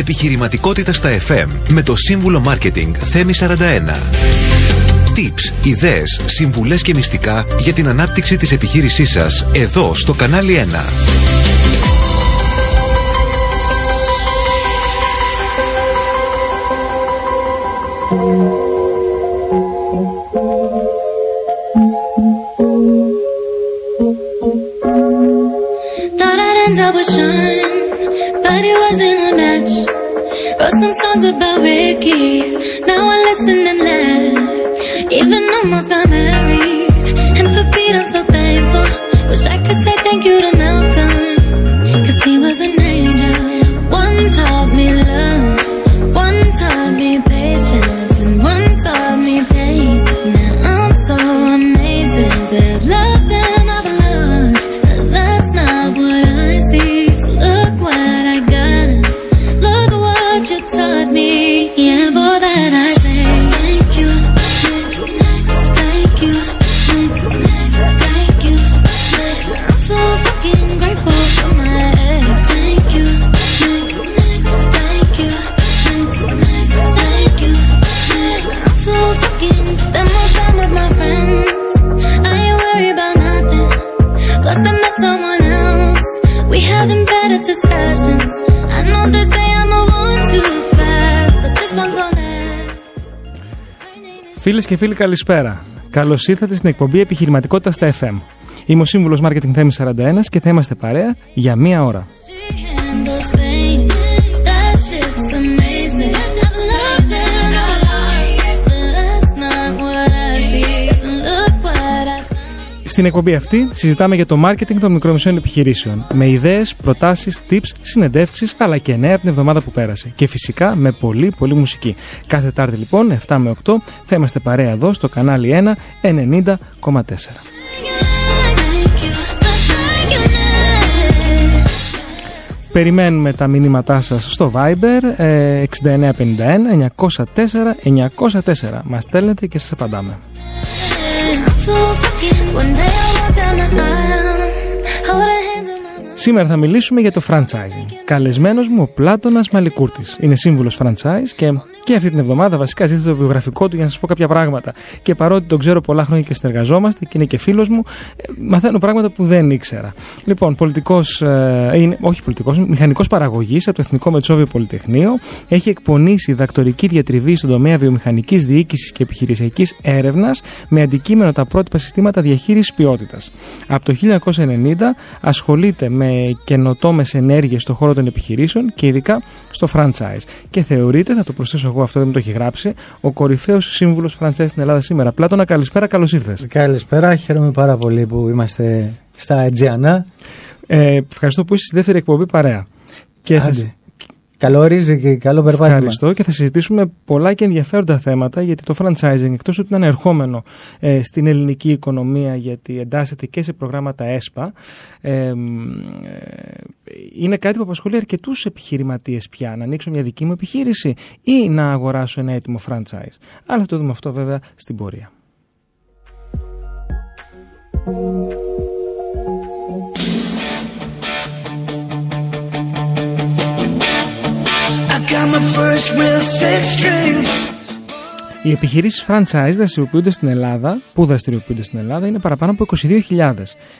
Επιχειρηματικότητα στα FM με το σύμβουλο Μάρκετινγκ Θέμη 41. Tips, ιδέες, συμβουλές και μυστικά για την ανάπτυξη της επιχείρησής σας εδώ στο κανάλι 1. Φίλοι, καλησπέρα. Καλώς ήρθατε στην εκπομπή Επιχειρηματικότητας στα FM. Είμαι ο σύμβουλος Marketing Θέμης 41 και θα είμαστε παρέα για μία ώρα. Στην εκπομπή αυτή συζητάμε για το marketing των μικρομεσαίων επιχειρήσεων. Με ιδέες, προτάσεις, tips, συνεντεύξεις αλλά και νέα από την εβδομάδα που πέρασε. Και φυσικά με πολύ πολύ μουσική. Κάθε Τετάρτη λοιπόν, 7 με 8, θα είμαστε παρέα εδώ στο κανάλι 1 90,4. Thank you, so thank you next. Περιμένουμε τα μηνύματά σας στο Viber ε, 6951 904 904. Μας στέλνετε και σας απαντάμε. Σήμερα θα μιλήσουμε για το franchising. Καλεσμένος μου ο Πλάτωνας Μαλικούρτης. Είναι σύμβουλος franchise και, και αυτή την εβδομάδα βασικά ζήτησε το βιογραφικό του για να σας πω κάποια πράγματα. Και παρότι τον ξέρω πολλά χρόνια και συνεργαζόμαστε και είναι και φίλος μου, ε, μαθαίνω πράγματα που δεν ήξερα. Λοιπόν, πολιτικός, ε, είναι, όχι πολιτικός, μηχανικός παραγωγής από το Εθνικό Μετσόβιο Πολυτεχνείο. Έχει εκπονήσει δακτορική διατριβή στον τομέα βιομηχανικής διοίκησης και επιχειρησιακής έρευνας με αντικείμενο τα πρότυπα συστήματα διαχείρισης ποιότητας. Από το 1990 ασχολείται με καινοτόμες ενέργειες στον χώρο των επιχειρήσεων και ειδικά στο franchise. Και θεωρείται, θα το προσθέσω εγώ αυτό δεν μου το έχει γράψει, ο κορυφαίος σύμβουλος franchise στην Ελλάδα σήμερα. Πλάτωνα, καλησπέρα, καλώς ήρθες. Καλησπέρα, χαίρομαι πάρα πολύ που είμαστε στα Αιτζιανά. Ε, ευχαριστώ που είσαι στη δεύτερη εκπομπή παρέα. Και θα, Άντε. Καλό ρύζι και καλό περπάτημα. Ευχαριστώ και θα συζητήσουμε πολλά και ενδιαφέροντα θέματα γιατί το franchising εκτός ότι είναι ερχόμενο ε, στην ελληνική οικονομία γιατί εντάσσεται και σε προγράμματα ΕΣΠΑ ε, μ, ε, είναι κάτι που απασχολεί αρκετούς επιχειρηματίες πια να ανοίξω μια δική μου επιχείρηση ή να αγοράσω ένα έτοιμο franchise. Αλλά θα το δούμε αυτό βέβαια στην πορεία. Got my first real six string. Οι επιχειρήσεις franchise δραστηριοποιούνται στην Ελλάδα, που δραστηριοποιούνται στην Ελλάδα, είναι παραπάνω από 22.000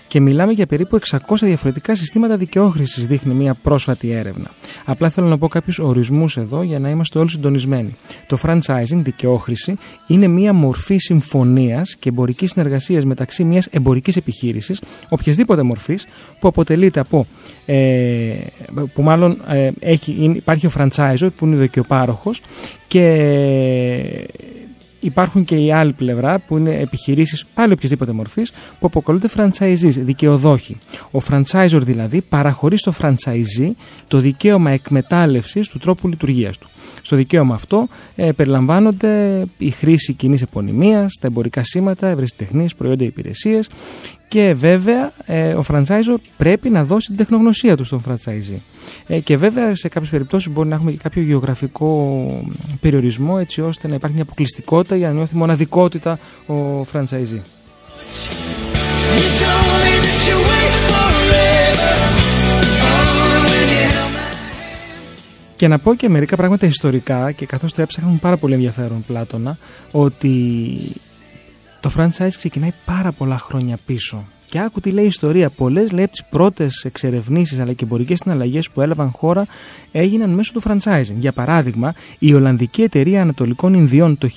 και μιλάμε για περίπου 600 διαφορετικά συστήματα δικαιόχρησης, δείχνει μια πρόσφατη έρευνα. Απλά θέλω να πω κάποιους ορισμούς εδώ για να είμαστε όλοι συντονισμένοι. Το franchising, δικαιόχρηση, είναι μια μορφή συμφωνίας και εμπορικής συνεργασίας μεταξύ μιας εμπορικής επιχείρησης, οποιασδήποτε μορφής, που αποτελείται από. Ε, που μάλλον ε, έχει, είναι- υπάρχει ο franchisor που είναι ο δικαιοπάροχος και υπάρχουν και η άλλη πλευρά που είναι επιχειρήσεις πάλι οποιασδήποτε μορφής που αποκαλούνται franchisees, δικαιοδόχοι. Ο franchisor δηλαδή παραχωρεί στο franchisee το δικαίωμα εκμετάλλευσης του τρόπου λειτουργίας του. Στο δικαίωμα αυτό ε, περιλαμβάνονται η χρήση κοινής επωνυμίας, τα εμπορικά σήματα, ευρεσιτεχνίες, προϊόντα υπηρεσίες και βέβαια ε, ο franchisor πρέπει να δώσει την τεχνογνωσία του στον franchisee. Ε, και βέβαια σε κάποιες περιπτώσεις μπορεί να έχουμε και κάποιο γεωγραφικό περιορισμό έτσι ώστε να υπάρχει μια αποκλειστικότητα για να νιώθει μοναδικότητα ο franchisee. You told me that you wait forever. Oh, when you held my Και να πω και μερικά πράγματα ιστορικά και καθώς το έψαχναν πάρα πολύ ενδιαφέρον Πλάτωνα ότι το franchise ξεκινάει πάρα πολλά χρόνια πίσω. Και άκου τι λέει η ιστορία. Πολλές λέει από τις πρώτες εξερευνήσεις αλλά και εμπορικές συναλλαγές που έλαβαν χώρα έγιναν μέσω του franchising. Για παράδειγμα, η Ολλανδική Εταιρεία Ανατολικών Ινδιών το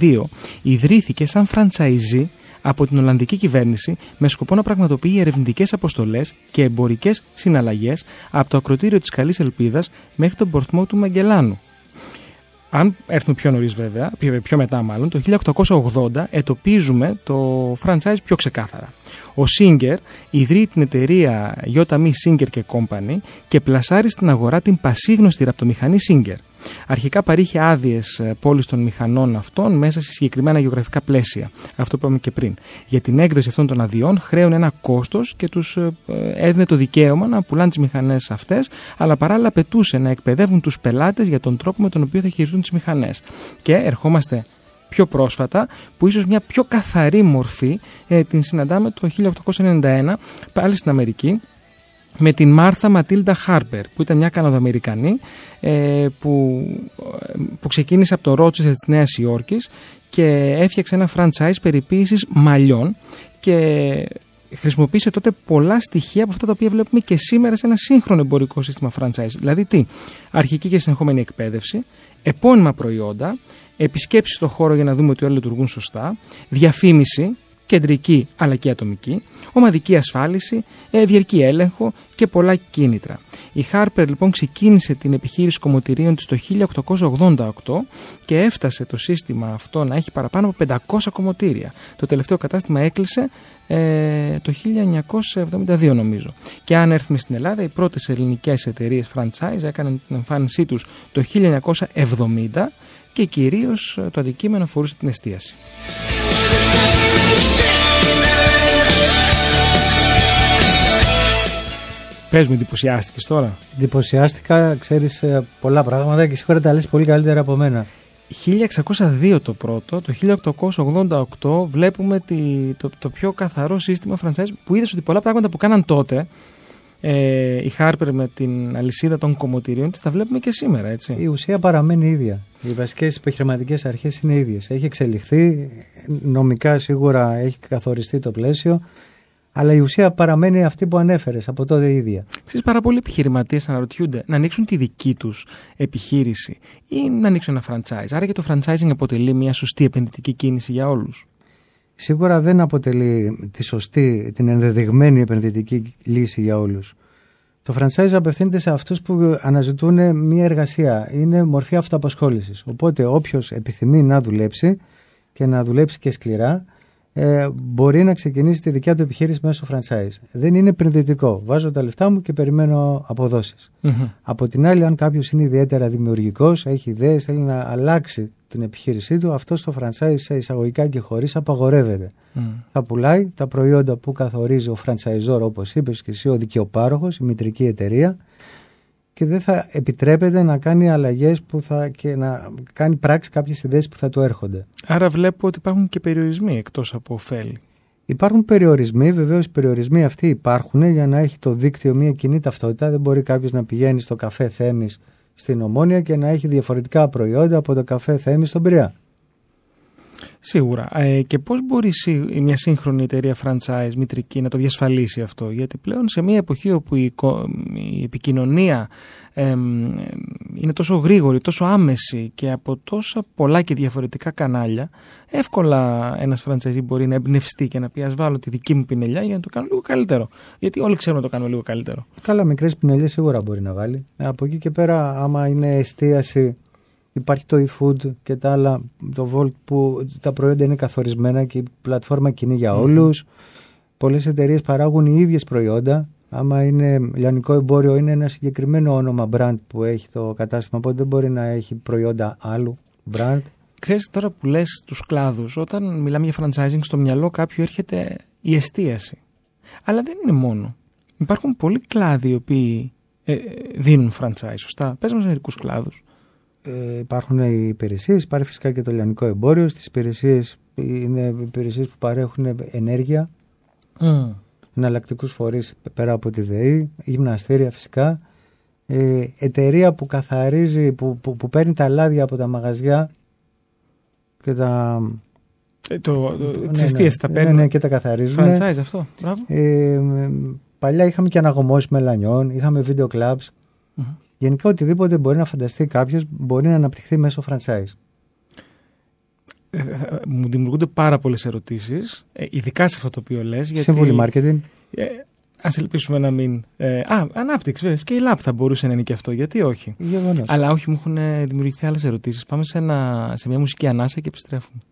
1602 ιδρύθηκε σαν franchisee από την Ολλανδική κυβέρνηση με σκοπό να πραγματοποιεί ερευνητικές αποστολές και εμπορικές συναλλαγές από το ακροτήριο της Καλής Ελπίδας μέχρι τον πορθμό του Μαγκελάνου. Αν έρθουμε πιο νωρίς, βέβαια, πιο, πιο μετά μάλλον, το 1880 ετοπίζουμε το franchise πιο ξεκάθαρα. Ο Singer ιδρύει την εταιρεία JME Singer Company και πλασάρει στην αγορά την πασίγνωστη ραπτομηχανή Singer. Αρχικά παρήχε άδειες πόλη των μηχανών αυτών μέσα σε συγκεκριμένα γεωγραφικά πλαίσια. Αυτό που είπαμε και πριν. Για την έκδοση αυτών των αδειών χρέουν ένα κόστος και τους έδινε το δικαίωμα να πουλάνε τις μηχανές αυτές, αλλά παράλληλα απαιτούσε να εκπαιδεύουν τους πελάτες για τον τρόπο με τον οποίο θα χειριστούν τις μηχανές. Και ερχόμαστε πιο πρόσφατα, που ίσως μια πιο καθαρή μορφή ε, την συναντάμε το 1891 πάλι στην Αμερική με την Μάρθα Ματίλντα Χάρπερ που ήταν μια Καναδοαμερικανή ε, που, που ξεκίνησε από το Ρότσεστερ της Νέας Υόρκης και έφτιαξε ένα franchise περιποίησης μαλλιών και χρησιμοποίησε τότε πολλά στοιχεία από αυτά τα οποία βλέπουμε και σήμερα σε ένα σύγχρονο εμπορικό σύστημα franchise. Δηλαδή τι, αρχική και συνεχόμενη εκπαίδευση, επώνυμα προϊόντα, επισκέψεις στο χώρο για να δούμε ότι όλα λειτουργούν σωστά, διαφήμιση, κεντρική αλλά και ατομική, ομαδική ασφάλιση, ε, διαρκή έλεγχο και πολλά κίνητρα. Η Harper λοιπόν ξεκίνησε την επιχείρηση κομμωτηρίων της το 1888 και έφτασε το σύστημα αυτό να έχει παραπάνω από 500 κομμωτήρια. Το τελευταίο κατάστημα έκλεισε ε, το 1972 νομίζω. Και αν έρθουμε στην Ελλάδα, οι πρώτες ελληνικές εταιρείες franchise έκαναν την εμφάνισή τους το 1970 και κυρίως το αντικείμενο αφορούσε την εστίαση. Πες μου, εντυπωσιάστηκες τώρα. Εντυπωσιάστηκα, ξέρεις ε, πολλά πράγματα και σίγουρα τα λες πολύ καλύτερα από μένα. 1602 το πρώτο, το 1888 βλέπουμε τη, το, το πιο καθαρό σύστημα franchise που είδες ότι πολλά πράγματα που κάναν τότε ε, η Χάρπερ με την αλυσίδα των κομμωτηρίων της τα βλέπουμε και σήμερα έτσι. Η ουσία παραμένει ίδια. Οι βασικές επιχειρηματικές αρχές είναι ίδιες. Έχει εξελιχθεί, νομικά σίγουρα έχει καθοριστεί το πλαίσιο αλλά η ουσία παραμένει αυτή που ανέφερες από τότε η ίδια. Στι πάρα πολλοί επιχειρηματίες αναρωτιούνται να ανοίξουν τη δική τους επιχείρηση ή να ανοίξουν ένα franchise. Άρα και το franchising αποτελεί μια σωστή επενδυτική κίνηση για όλους. Σίγουρα δεν αποτελεί τη σωστή, την ενδεδειγμένη επενδυτική λύση για όλους. Το franchise απευθύνεται σε αυτούς που αναζητούν μια εργασία. Είναι μορφή αυτοαπασχόλησης. Οπότε όποιος επιθυμεί να δουλέψει και να δουλέψει και σκληρά, ε, μπορεί να ξεκινήσει τη δικιά του επιχείρηση μέσω franchise. Δεν είναι επενδυτικό. Βάζω τα λεφτά μου και περιμένω Από την άλλη, αν κάποιος είναι ιδιαίτερα δημιουργικός, έχει ιδέες, θέλει να αλλάξει την επιχείρησή του, αυτό στο franchise σε εισαγωγικά και χωρίς απαγορεύεται. Θα πουλάει τα προϊόντα που καθορίζει ο franchisor, όπως είπες και εσύ, ο δικαιοπάροχος, η μητρική εταιρεία, και δεν θα επιτρέπεται να κάνει αλλαγές και να κάνει πράξη κάποιες ιδέες που θα του έρχονται. Άρα βλέπω ότι υπάρχουν και περιορισμοί εκτός από ωφέλη. Υπάρχουν περιορισμοί, βεβαίως οι περιορισμοί αυτοί υπάρχουν για να έχει το δίκτυο μια κοινή ταυτότητα. Δεν μπορεί κάποιος να πηγαίνει στο καφέ Θέμης στην Ομόνια και να έχει διαφορετικά προϊόντα από το καφέ Θέμης στον Πειραιά. Σίγουρα. Ε, και πώς μπορεί μια σύγχρονη εταιρεία franchise μητρική να το διασφαλίσει αυτό; Γιατί πλέον σε μια εποχή όπου η, η επικοινωνία είναι τόσο γρήγορη, τόσο άμεση και από τόσα πολλά και διαφορετικά κανάλια, εύκολα ένας franchise μπορεί να εμπνευστεί και να πει ας βάλω τη δική μου πινελιά για να το κάνω λίγο καλύτερο. Γιατί όλοι ξέρουμε να το κάνουμε λίγο καλύτερο. Καλά, μικρές πινελιές σίγουρα μπορεί να βάλει. Από εκεί και πέρα, άμα είναι εστίαση Υπάρχει το eFood και τα άλλα, το Volt που τα προϊόντα είναι καθορισμένα και η πλατφόρμα κοινή για όλους. Πολλές εταιρείες παράγουν οι ίδιες προϊόντα. Άμα είναι λιανικό εμπόριο είναι ένα συγκεκριμένο όνομα brand που έχει το κατάστημα, οπότε δεν μπορεί να έχει προϊόντα άλλου brand. Ξέρεις τώρα που λες τους κλάδους, όταν μιλάμε για franchising στο μυαλό κάποιου έρχεται η εστίαση. Αλλά δεν είναι μόνο. Υπάρχουν πολλοί κλάδοι οι οποίοι ε, δίνουν franchise, σωστά. Πες μας μερικούς κλάδους ε, υπάρχουν οι υπηρεσίες, υπάρχει φυσικά και το λιανικό εμπόριο. Στις υπηρεσίες είναι υπηρεσίες που παρέχουν ενέργεια, mm. εναλλακτικούς φορείς πέρα από τη ΔΕΗ, γυμναστήρια φυσικά. ε, εταιρεία που καθαρίζει, που, που, που παίρνει τα λάδια από τα μαγαζιά και τα... Ε, το, το, ναι, τις ναι, αιστείες τα ναι, παίρνουν. ναι, και τα καθαρίζουν. Franchise αυτό. Μπράβο. Ε, μ, παλιά είχαμε και αναγωμώσεις μελανιών, είχαμε βίντεο clubs. Μμμ. Γενικά οτιδήποτε μπορεί να φανταστεί κάποιος μπορεί να αναπτυχθεί μέσω franchise. Ε, ε, μου δημιουργούνται πάρα πολλές ερωτήσεις, ειδικά σε αυτό το οποίο λες. Σύμβουλη marketing. Ε, Α ελπίσουμε να μην. Ε, α, ανάπτυξη, βέβαια. Scale up θα μπορούσε να είναι και αυτό. Γιατί όχι; Γεγονός. Αλλά όχι, μου έχουν ε, δημιουργηθεί άλλες ερωτήσεις. Πάμε σε, ένα, σε μια μουσική ανάσα και επιστρέφουμε.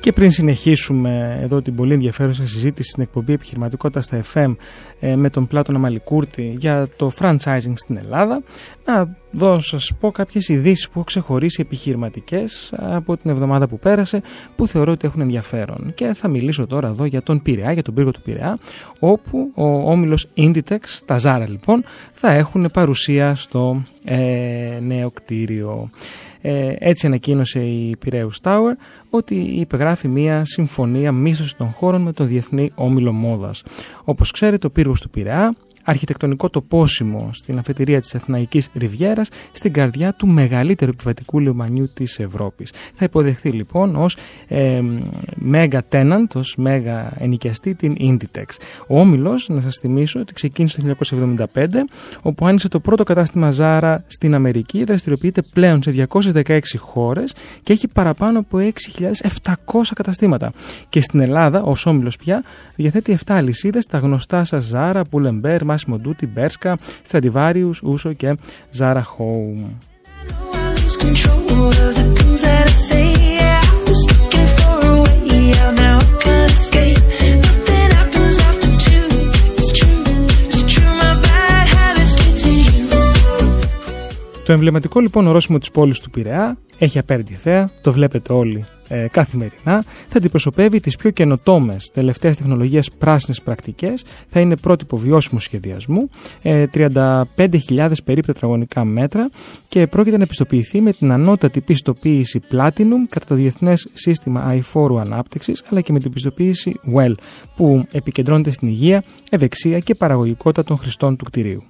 Και πριν συνεχίσουμε εδώ την πολύ ενδιαφέρουσα συζήτηση στην εκπομπή Επιχειρηματικότητας στα FM ε, με τον Πλάτωνα Μαλικούρτη για το franchising στην Ελλάδα, να δω σας πω κάποιες ειδήσεις που έχω ξεχωρίσει επιχειρηματικές από την εβδομάδα που πέρασε που θεωρώ ότι έχουν ενδιαφέρον. Και θα μιλήσω τώρα εδώ για τον Πειραιά, για τον πύργο του Πειραιά, όπου ο όμιλος Inditex, τα Zara λοιπόν, θα έχουν παρουσία στο ε, νέο κτίριο. Ε, έτσι ανακοίνωσε η Piraeus Tower ότι υπεγράφει μια συμφωνία μίσθωσης των χώρων με το Διεθνή Όμιλο Μόδας. Όπως ξέρετε, ο πύργος του Πειραιά αρχιτεκτονικό τοπόσιμο στην αφετηρία της Αθηναϊκής Ριβιέρας στην καρδιά του μεγαλύτερου επιβατικού λιμανιού της Ευρώπης. Θα υποδεχθεί λοιπόν ως ε, μέγα tenant, ως μέγα ενοικιαστή την Inditex. Ο Όμιλος, να σας θυμίσω, ότι ξεκίνησε το 1975 όπου άνοιξε το πρώτο κατάστημα Zara στην Αμερική, δραστηριοποιείται πλέον σε 216 χώρες και έχει παραπάνω από 6.700 καταστήματα. Και στην Ελλάδα, ως Όμιλος πια, διαθέτει 7 αλυσίδες, τα γνωστά σας Zara, Pull&Bear, Μάσιμο Ντούτι, Μπέρσκα, Στρατιβάριους, Ούσο και Ζάρα Το εμβληματικό λοιπόν ορόσημο της πόλης του Πειραιά έχει απέραντη θέα, το βλέπετε όλοι ε, καθημερινά, θα αντιπροσωπεύει τις πιο καινοτόμες τελευταίας τεχνολογίας πράσινες πρακτικές, θα είναι πρότυπο βιώσιμου σχεδιασμού, ε, 35.000 περίπου τετραγωνικά μέτρα και πρόκειται να επιστοποιηθεί με την ανώτατη πιστοποίηση Platinum κατά το Διεθνές Σύστημα Αηφόρου Ανάπτυξης αλλά και με την πιστοποίηση WELL που επικεντρώνεται στην υγεία, ευεξία και παραγωγικότητα των χρηστών του κτηρίου.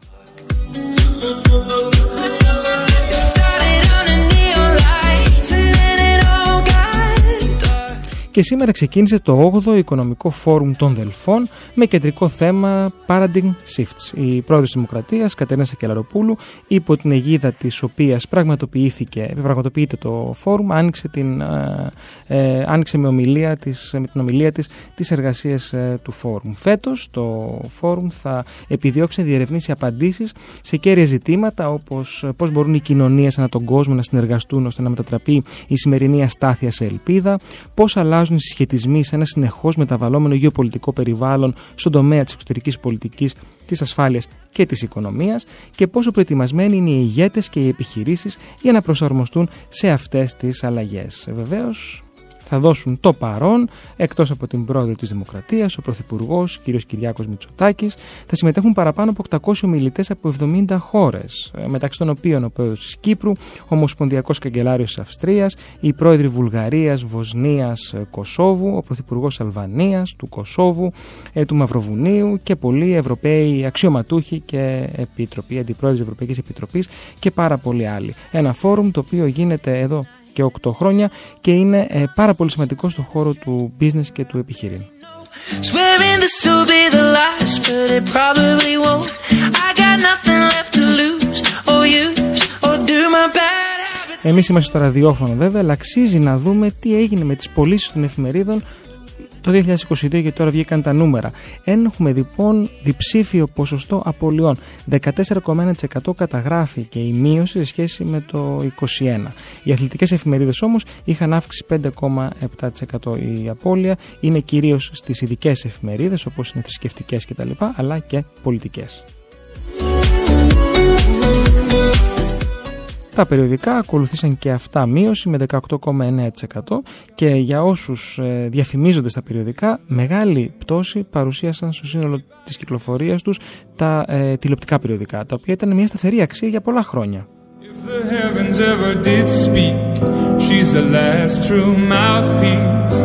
Και σήμερα ξεκίνησε το 8ο Οικονομικό Φόρουμ των Δελφών με κεντρικό θέμα Paradigm Shifts. Η πρόεδρος της Δημοκρατίας, Κατερίνα Σακελαροπούλου, υπό την αιγίδα της οποίας πραγματοποιήθηκε, πραγματοποιείται το φόρουμ, άνοιξε, την, ε, ε, άνοιξε με, ομιλία της, με την ομιλία της τις εργασίες ε, του φόρουμ. Φέτος το φόρουμ θα επιδιώξει να διερευνήσει απαντήσεις σε κέρια ζητήματα όπως ε, πώς μπορούν οι κοινωνίες ανά τον κόσμο να συνεργαστούν ώστε να μετατραπεί η σημερινή αστάθεια σε ελπίδα, πώς αλλάζουν οι συσχετισμοί σε ένα συνεχώς μεταβαλλόμενο γεωπολιτικό περιβάλλον στον τομέα της εξωτερικής πολιτικής, της ασφάλειας και της οικονομίας και πόσο προετοιμασμένοι είναι οι ηγέτες και οι επιχειρήσεις για να προσαρμοστούν σε αυτές τις αλλαγές. Ε, Βεβαίως θα δώσουν το παρόν, εκτός από την πρόεδρο της Δημοκρατίας, ο Πρωθυπουργός κ. Κυριάκος Μητσοτάκης. Θα συμμετέχουν παραπάνω από 800 ομιλητές από 70 χώρες, μεταξύ των οποίων ο πρόεδρος της Κύπρου, ο Ομοσπονδιακός Καγκελάριος της Αυστρίας, οι πρόεδροι Βουλγαρίας, Βοσνίας, Κωσόβου, ο Πρωθυπουργός Αλβανίας, του Κωσόβου, ε, του Μαυροβουνίου και πολλοί Ευρωπαίοι αξιωματούχοι και επίτροποι, αντιπρόεδροι της Ευρωπαϊκής Επιτροπής και πάρα πολλοί άλλοι. Ένα φόρουμ το οποίο γίνεται εδώ και 8 χρόνια και είναι ε, πάρα πολύ σημαντικό στον χώρο του business και του επιχειρήν. Swearing this will be the last, but it probably won't. I got nothing left to lose or use or do my bad habits. Εμείς είμαστε στο ραδιόφωνο βέβαια, αλλά αξίζει να δούμε τι έγινε με τις πωλήσεις των εφημερίδων το 2022 και τώρα βγήκαν τα νούμερα. Έχουμε λοιπόν διψήφιο ποσοστό απολειών. 14,1% καταγράφει και η μείωση σε σχέση με το 2021. Οι αθλητικές εφημερίδες όμως είχαν αύξηση 5,7%. Η απώλεια είναι κυρίως στις ειδικές εφημερίδες όπως είναι θρησκευτικές κτλ. αλλά και πολιτικές. Τα περιοδικά ακολουθήσαν και αυτά μείωση με 18,9% και για όσους ε, διαφημίζονται στα περιοδικά μεγάλη πτώση παρουσίασαν στο σύνολο της κυκλοφορίας τους τα ε, τηλεοπτικά περιοδικά τα οποία ήταν μια σταθερή αξία για πολλά χρόνια. If the heavens ever did speak, she's the last true mouthpiece.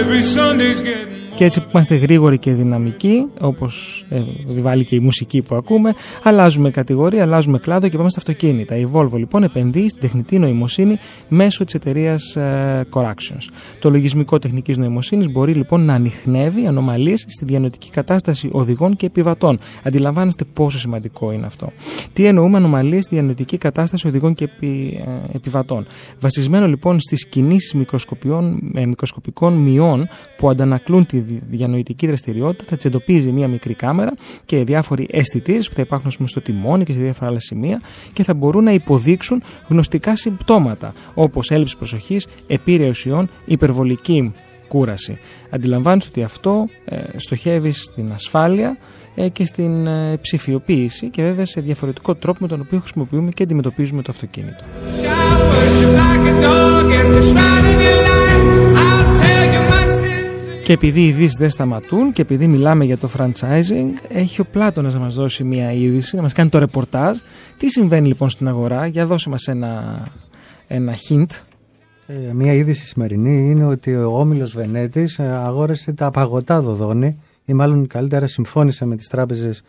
Every Sunday's getting. Και έτσι που είμαστε γρήγοροι και δυναμικοί, όπως ε, επιβάλλει και η μουσική που ακούμε, αλλάζουμε κατηγορία, αλλάζουμε κλάδο και πάμε στα αυτοκίνητα. Η Volvo λοιπόν επενδύει στην τεχνητή νοημοσύνη μέσω της εταιρείας ε, Corrections. Το λογισμικό τεχνικής νοημοσύνης μπορεί λοιπόν να ανοιχνεύει ανομαλίες στη διανοητική κατάσταση οδηγών και επιβατών. Αντιλαμβάνεστε πόσο σημαντικό είναι αυτό. Τι εννοούμε ανομαλίες στη διανοητική κατάσταση οδηγών και επι, ε, επιβατών. Βασισμένο λοιπόν στις κινήσεις μικροσκοπικών μειών που αντανακλούν τη διανοητική δραστηριότητα, θα τι εντοπίζει μία μικρή κάμερα και διάφοροι αισθητήρε που θα υπάρχουν ας πούμε, στο τιμόνι και σε διάφορα άλλα σημεία και θα μπορούν να υποδείξουν γνωστικά συμπτώματα όπως έλλειψη προσοχής, επίρρεια ουσιών, υπερβολική κούραση. Αντιλαμβάνεστε ότι αυτό ε, στοχεύει στην ασφάλεια ε, και στην ε, ψηφιοποίηση και βέβαια σε διαφορετικό τρόπο με τον οποίο χρησιμοποιούμε και αντιμετωπίζουμε το αυτοκίνητο. Και επειδή οι ειδήσεις δεν σταματούν και επειδή μιλάμε για το franchising, έχει ο Πλάτωνας να μας δώσει μια είδηση, να μας κάνει το ρεπορτάζ. Τι συμβαίνει λοιπόν στην αγορά, για δώσε μας ένα, ένα hint. Ε, μια είδηση σημερινή είναι ότι ο Όμιλος Βενέτης ε, αγόρασε τα παγωτά δοδόνη ή μάλλον καλύτερα συμφώνησε με τις τράπεζες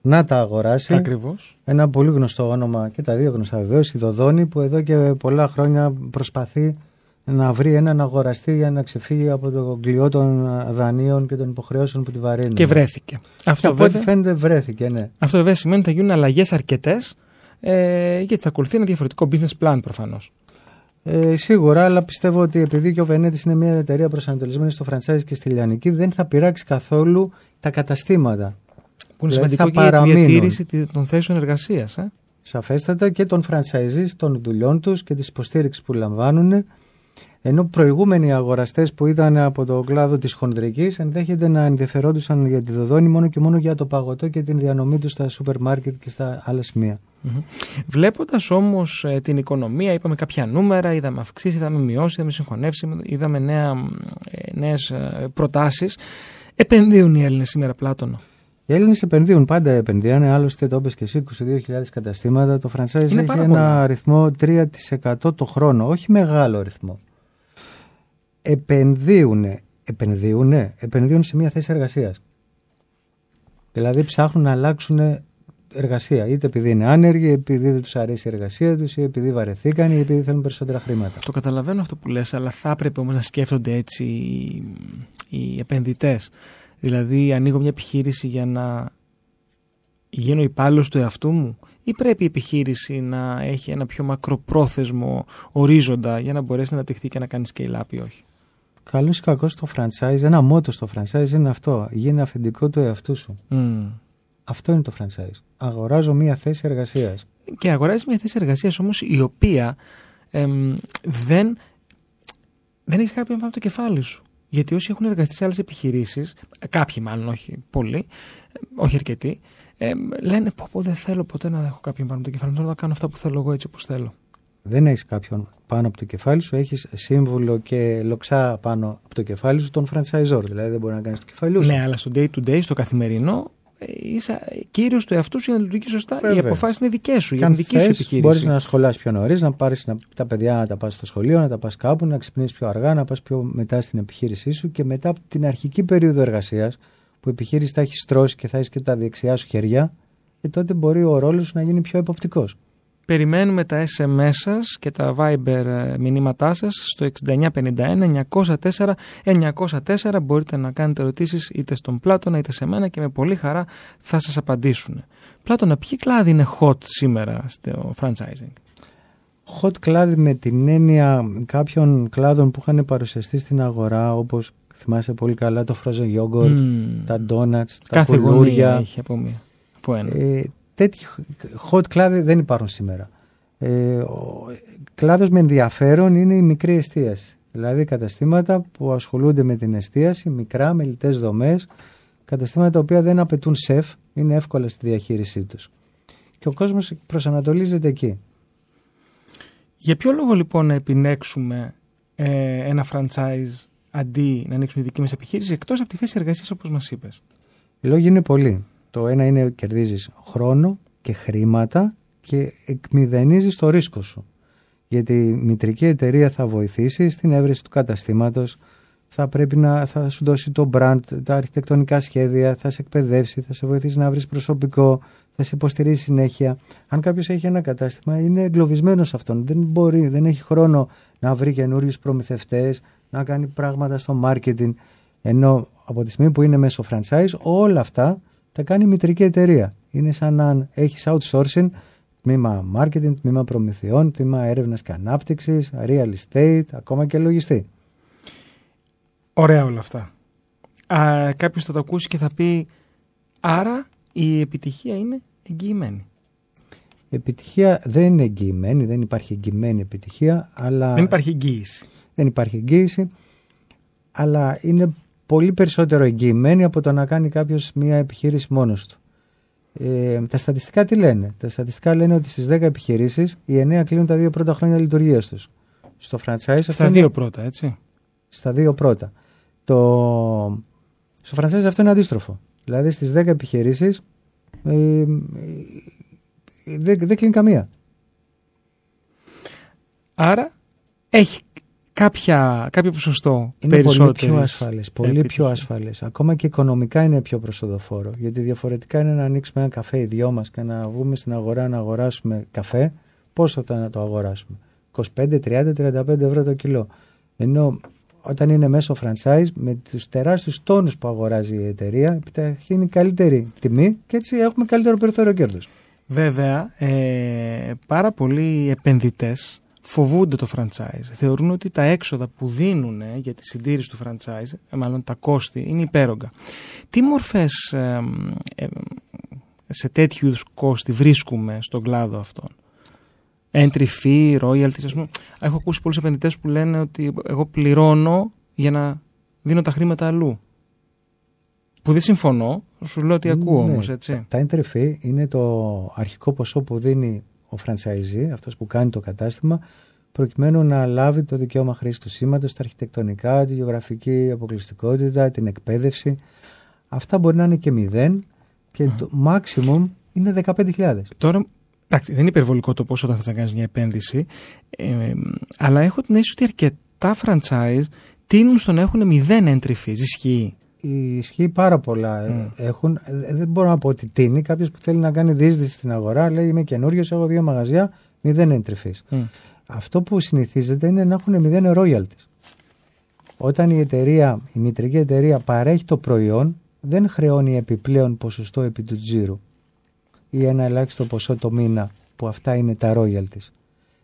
να τα αγοράσει. Ακριβώς. Ένα πολύ γνωστό όνομα και τα δύο γνωστά βεβαίως, η Δοδόνη που εδώ και πολλά χρόνια προσπαθεί να βρει έναν αγοραστή για να ξεφύγει από το κλειό των ε, δανείων και των υποχρεώσεων που τη βαρύνουν. Και βρέθηκε. Και Αυτό από ό,τι βέβαια, φαίνεται βρέθηκε, ναι. αυτό βέβαια σημαίνει ότι θα γίνουν αλλαγές αρκετές ε, γιατί θα ακολουθεί ένα διαφορετικό business plan προφανώς. Ε, σίγουρα, αλλά πιστεύω ότι επειδή και ο Βενέτης είναι μια εταιρεία προσανατολισμένη στο franchise και στη λιανική, δεν θα πειράξει καθόλου τα καταστήματα. Που είναι Δηλαδή σημαντικό θα και για τη παραμείνουν. διατήρηση τη- των θέσεων εργασίας. Ε. Σαφέστατα και των franchisees, των δουλειών τους και της υποστήριξης που λαμβάνουν. Ενώ προηγούμενοι αγοραστές που ήταν από το κλάδο της χονδρικής ενδέχεται να ενδιαφερόντουσαν για τη δοδόνη μόνο και μόνο για το παγωτό και την διανομή τους στα σούπερ μάρκετ και στα άλλα σημεία. Βλέποντας όμως την οικονομία, είπαμε κάποια νούμερα, είδαμε αυξήσεις, είδαμε μειώσεις, είδαμε συγχωνεύσεις, είδαμε νέα, νέες προτάσεις. Επενδύουν οι Έλληνες σήμερα, Πλάτωνο; Οι Έλληνες επενδύουν, πάντα επενδύανε. Άλλωστε, το είπες και εσύ, 22.000 καταστήματα. Το franchise Είναι έχει πάρα ένα πολλά. αριθμό 3% το χρόνο. Όχι μεγάλο αριθμό. Επενδύουν. Επενδύουν. Επενδύουν σε μια θέση εργασίας. Δηλαδή ψάχνουν να αλλάξουν εργασία. Είτε επειδή είναι άνεργοι, επειδή δεν τους αρέσει η εργασία τους, ή επειδή βαρεθήκαν, ή επειδή θέλουν περισσότερα χρήματα. Το καταλαβαίνω αυτό που λες, αλλά θα έπρεπε όμως να σκέφτονται έτσι οι, οι επενδυτές. Δηλαδή, ανοίγω μια επιχείρηση για να γίνω υπάλληλος του εαυτού μου ή πρέπει η επιχείρηση να έχει ένα πιο μακροπρόθεσμο ορίζοντα για να μπορέσει να αναπτυχθεί και να κάνει scale-up ή όχι; Καλός ή κακός στο franchise, ένα μότο στο franchise είναι αυτό. Γίνει αφεντικό του εαυτού σου. Μμμ. Αυτό είναι το franchise. Αγοράζω μια θέση εργασίας. Και αγοράζεις μια θέση εργασίας όμως η οποία εμ, δεν, δεν έχεις κάποιον πάνω από το κεφάλι σου. Γιατί όσοι έχουν εργαστεί σε άλλες επιχειρήσεις, κάποιοι μάλλον, όχι πολλοί, ε, όχι αρκετοί, ε, λένε πω, πω δεν θέλω ποτέ να έχω κάποιον πάνω από το κεφάλι μου. Θέλω να κάνω αυτά που θέλω εγώ έτσι όπως θέλω. Δεν έχεις κάποιον πάνω από το κεφάλι σου, έχεις σύμβουλο και λοξά πάνω από το κεφάλι σου τον franchisor. Δηλαδή δεν μπορεί να κάνεις το κεφάλι σου. Ναι, αλλά στο day to day, στο καθημερινό, ε, είσαι κύριος του εαυτού σου για να λειτουργείς σωστά. Οι Βέβαια. αποφάσεις είναι δικές σου, Και για αν την δική σου θες, επιχείρηση. μπορείς να σχολάσει πιο νωρίς, να πάρεις τα παιδιά να τα πας στο σχολείο, να τα πας κάπου, να ξυπνήσεις πιο αργά, να πας πιο μετά στην επιχείρησή σου και μετά από την αρχική περίοδο εργασίας που η επιχείρηση θα έχει στρώσει και θα έχεις και τα δεξιά σου χέρια, και τότε μπορεί ο ρόλος σου να γίνει πιο εποπτικός. Περιμένουμε τα SMS σας και τα Viber ε, μηνύματά σας στο 6951 904 904. Μπορείτε να κάνετε ερωτήσεις είτε στον Πλάτωνα είτε σε μένα και με πολύ χαρά θα σας απαντήσουν. Πλάτωνα, ποιοι κλάδοι είναι hot σήμερα στο franchising; Hot κλάδι με την έννοια κάποιων κλάδων που είχαν παρουσιαστεί στην αγορά, όπως θυμάσαι πολύ καλά το frozen yogurt, Μμμ. τα donuts, τα Κάθε γωνία κουλούρια. έχει από, μία, από ένα. Ε, τέτοιοι hot κλάδοι δεν υπάρχουν σήμερα. Ε, ο κλάδος με ενδιαφέρον είναι η μικρή εστίαση. Δηλαδή καταστήματα που ασχολούνται με την εστίαση, μικρά, με λιτές δομές, καταστήματα τα οποία δεν απαιτούν σεφ, είναι εύκολα στη διαχείρισή τους. Και ο κόσμος προσανατολίζεται εκεί. Για ποιο λόγο λοιπόν να επιλέξουμε ε, ένα franchise αντί να ανοίξουμε δική μας επιχείρηση εκτός από τη θέση εργασίας όπως μας είπες; Οι λόγοι είναι πολλοί. Το ένα είναι κερδίζεις χρόνο και χρήματα και εκμηδενίζεις το ρίσκο σου. Γιατί η μητρική εταιρεία θα βοηθήσει στην έβρεση του καταστήματος, θα πρέπει να θα σου δώσει το brand, τα αρχιτεκτονικά σχέδια, θα σε εκπαιδεύσει, θα σε βοηθήσει να βρεις προσωπικό, θα σε υποστηρίζει συνέχεια. Αν κάποιος έχει ένα κατάστημα, είναι εγκλωβισμένος σε αυτόν. Δεν μπορεί, δεν έχει χρόνο να βρει καινούριους προμηθευτές, να κάνει πράγματα στο marketing. Ενώ από τη στιγμή που είναι μέσω franchise, όλα αυτά τα κάνει η μητρική εταιρεία. Είναι σαν να έχεις outsourcing, τμήμα marketing, τμήμα προμηθειών, τμήμα έρευνας και ανάπτυξης, real estate, ακόμα και λογιστή. Ωραία όλα αυτά. Α, κάποιος θα το ακούσει και θα πει άρα η επιτυχία είναι εγγυημένη. Η επιτυχία δεν είναι εγγυημένη, δεν υπάρχει εγγυημένη επιτυχία, αλλά Δεν υπάρχει εγγύηση. δεν υπάρχει εγγύηση, αλλά είναι πολύ περισσότερο εγγυημένη από το να κάνει κάποιος μια επιχείρηση μόνος του. Ε, τα στατιστικά τι λένε; Τα στατιστικά λένε ότι στις 10 επιχειρήσεις οι 9 κλείνουν τα δύο πρώτα χρόνια λειτουργίας τους. Στο franchise αυτό Στα είναι- δύο πρώτα, έτσι. στα δύο πρώτα. Το... Στο franchise αυτό είναι αντίστροφο. Δηλαδή στις 10 επιχειρήσεις ε, ε, δεν, δεν κλείνει καμία. Άρα έχει κάποια, κάποιο ποσοστό Είναι πολύ περισσότερης πιο ασφαλές, πολύ πιο επιτυχίας. ασφαλές. Ακόμα και οικονομικά είναι πιο προσοδοφόρο. Γιατί διαφορετικά είναι να ανοίξουμε ένα καφέ οι δυο μας και να βγούμε στην αγορά να αγοράσουμε καφέ. Πόσο θα να το αγοράσουμε; 25, 30, 35 ευρώ το κιλό. Ενώ όταν είναι μέσω franchise με τους τεράστιους τόνους που αγοράζει η εταιρεία επιταχύνει καλύτερη τιμή και έτσι έχουμε καλύτερο περιθώριο κέρδους. Βέβαια, ε, πάρα πολλοί επενδυτές φοβούνται το franchise. Θεωρούν ότι τα έξοδα που δίνουν για τη συντήρηση του franchise, ε, μάλλον τα κόστη, είναι υπέρογκα. Τι μορφές ε, ε, σε τέτοιου είδους κόστη βρίσκουμε στον κλάδο αυτόν; Entry fee, royalties, ας πούμε. Έχω ακούσει πολλούς επενδυτές που λένε ότι εγώ πληρώνω για να δίνω τα χρήματα αλλού. Που δεν συμφωνώ, σου λέω ότι ακούω Ναι, όμως, έτσι. Τα entry fee είναι το αρχικό ποσό που δίνει ο franchisee, αυτός που κάνει το κατάστημα, προκειμένου να λάβει το δικαίωμα χρήσης του σήματος, τα αρχιτεκτονικά, τη γεωγραφική αποκλειστικότητα, την εκπαίδευση. Αυτά μπορεί να είναι και μηδέν και το maximum είναι 15.000. Τώρα, εντάξει, δεν είναι υπερβολικό το πόσο όταν θες να κάνεις μια επένδυση, ε, αλλά έχω την αίσθηση ότι αρκετά franchise τείνουν στο να έχουν μηδέν entry fees. Ισχύει. Ισχύει πάρα πολλά. Mm. Έχουν, ε, δεν μπορώ να πω ότι τίνει. Κάποιος που θέλει να κάνει διείσδυση στην αγορά λέει: Είμαι καινούριος, έχω δύο μαγαζιά, μηδέν entry fees. Μμ. Αυτό που συνηθίζεται είναι να έχουν μηδέν royalties. Όταν η εταιρεία, η μητρική εταιρεία παρέχει το προϊόν, δεν χρεώνει επιπλέον ποσοστό επί του τζίρου ή ένα ελάχιστο ποσό το μήνα που αυτά είναι τα royalties.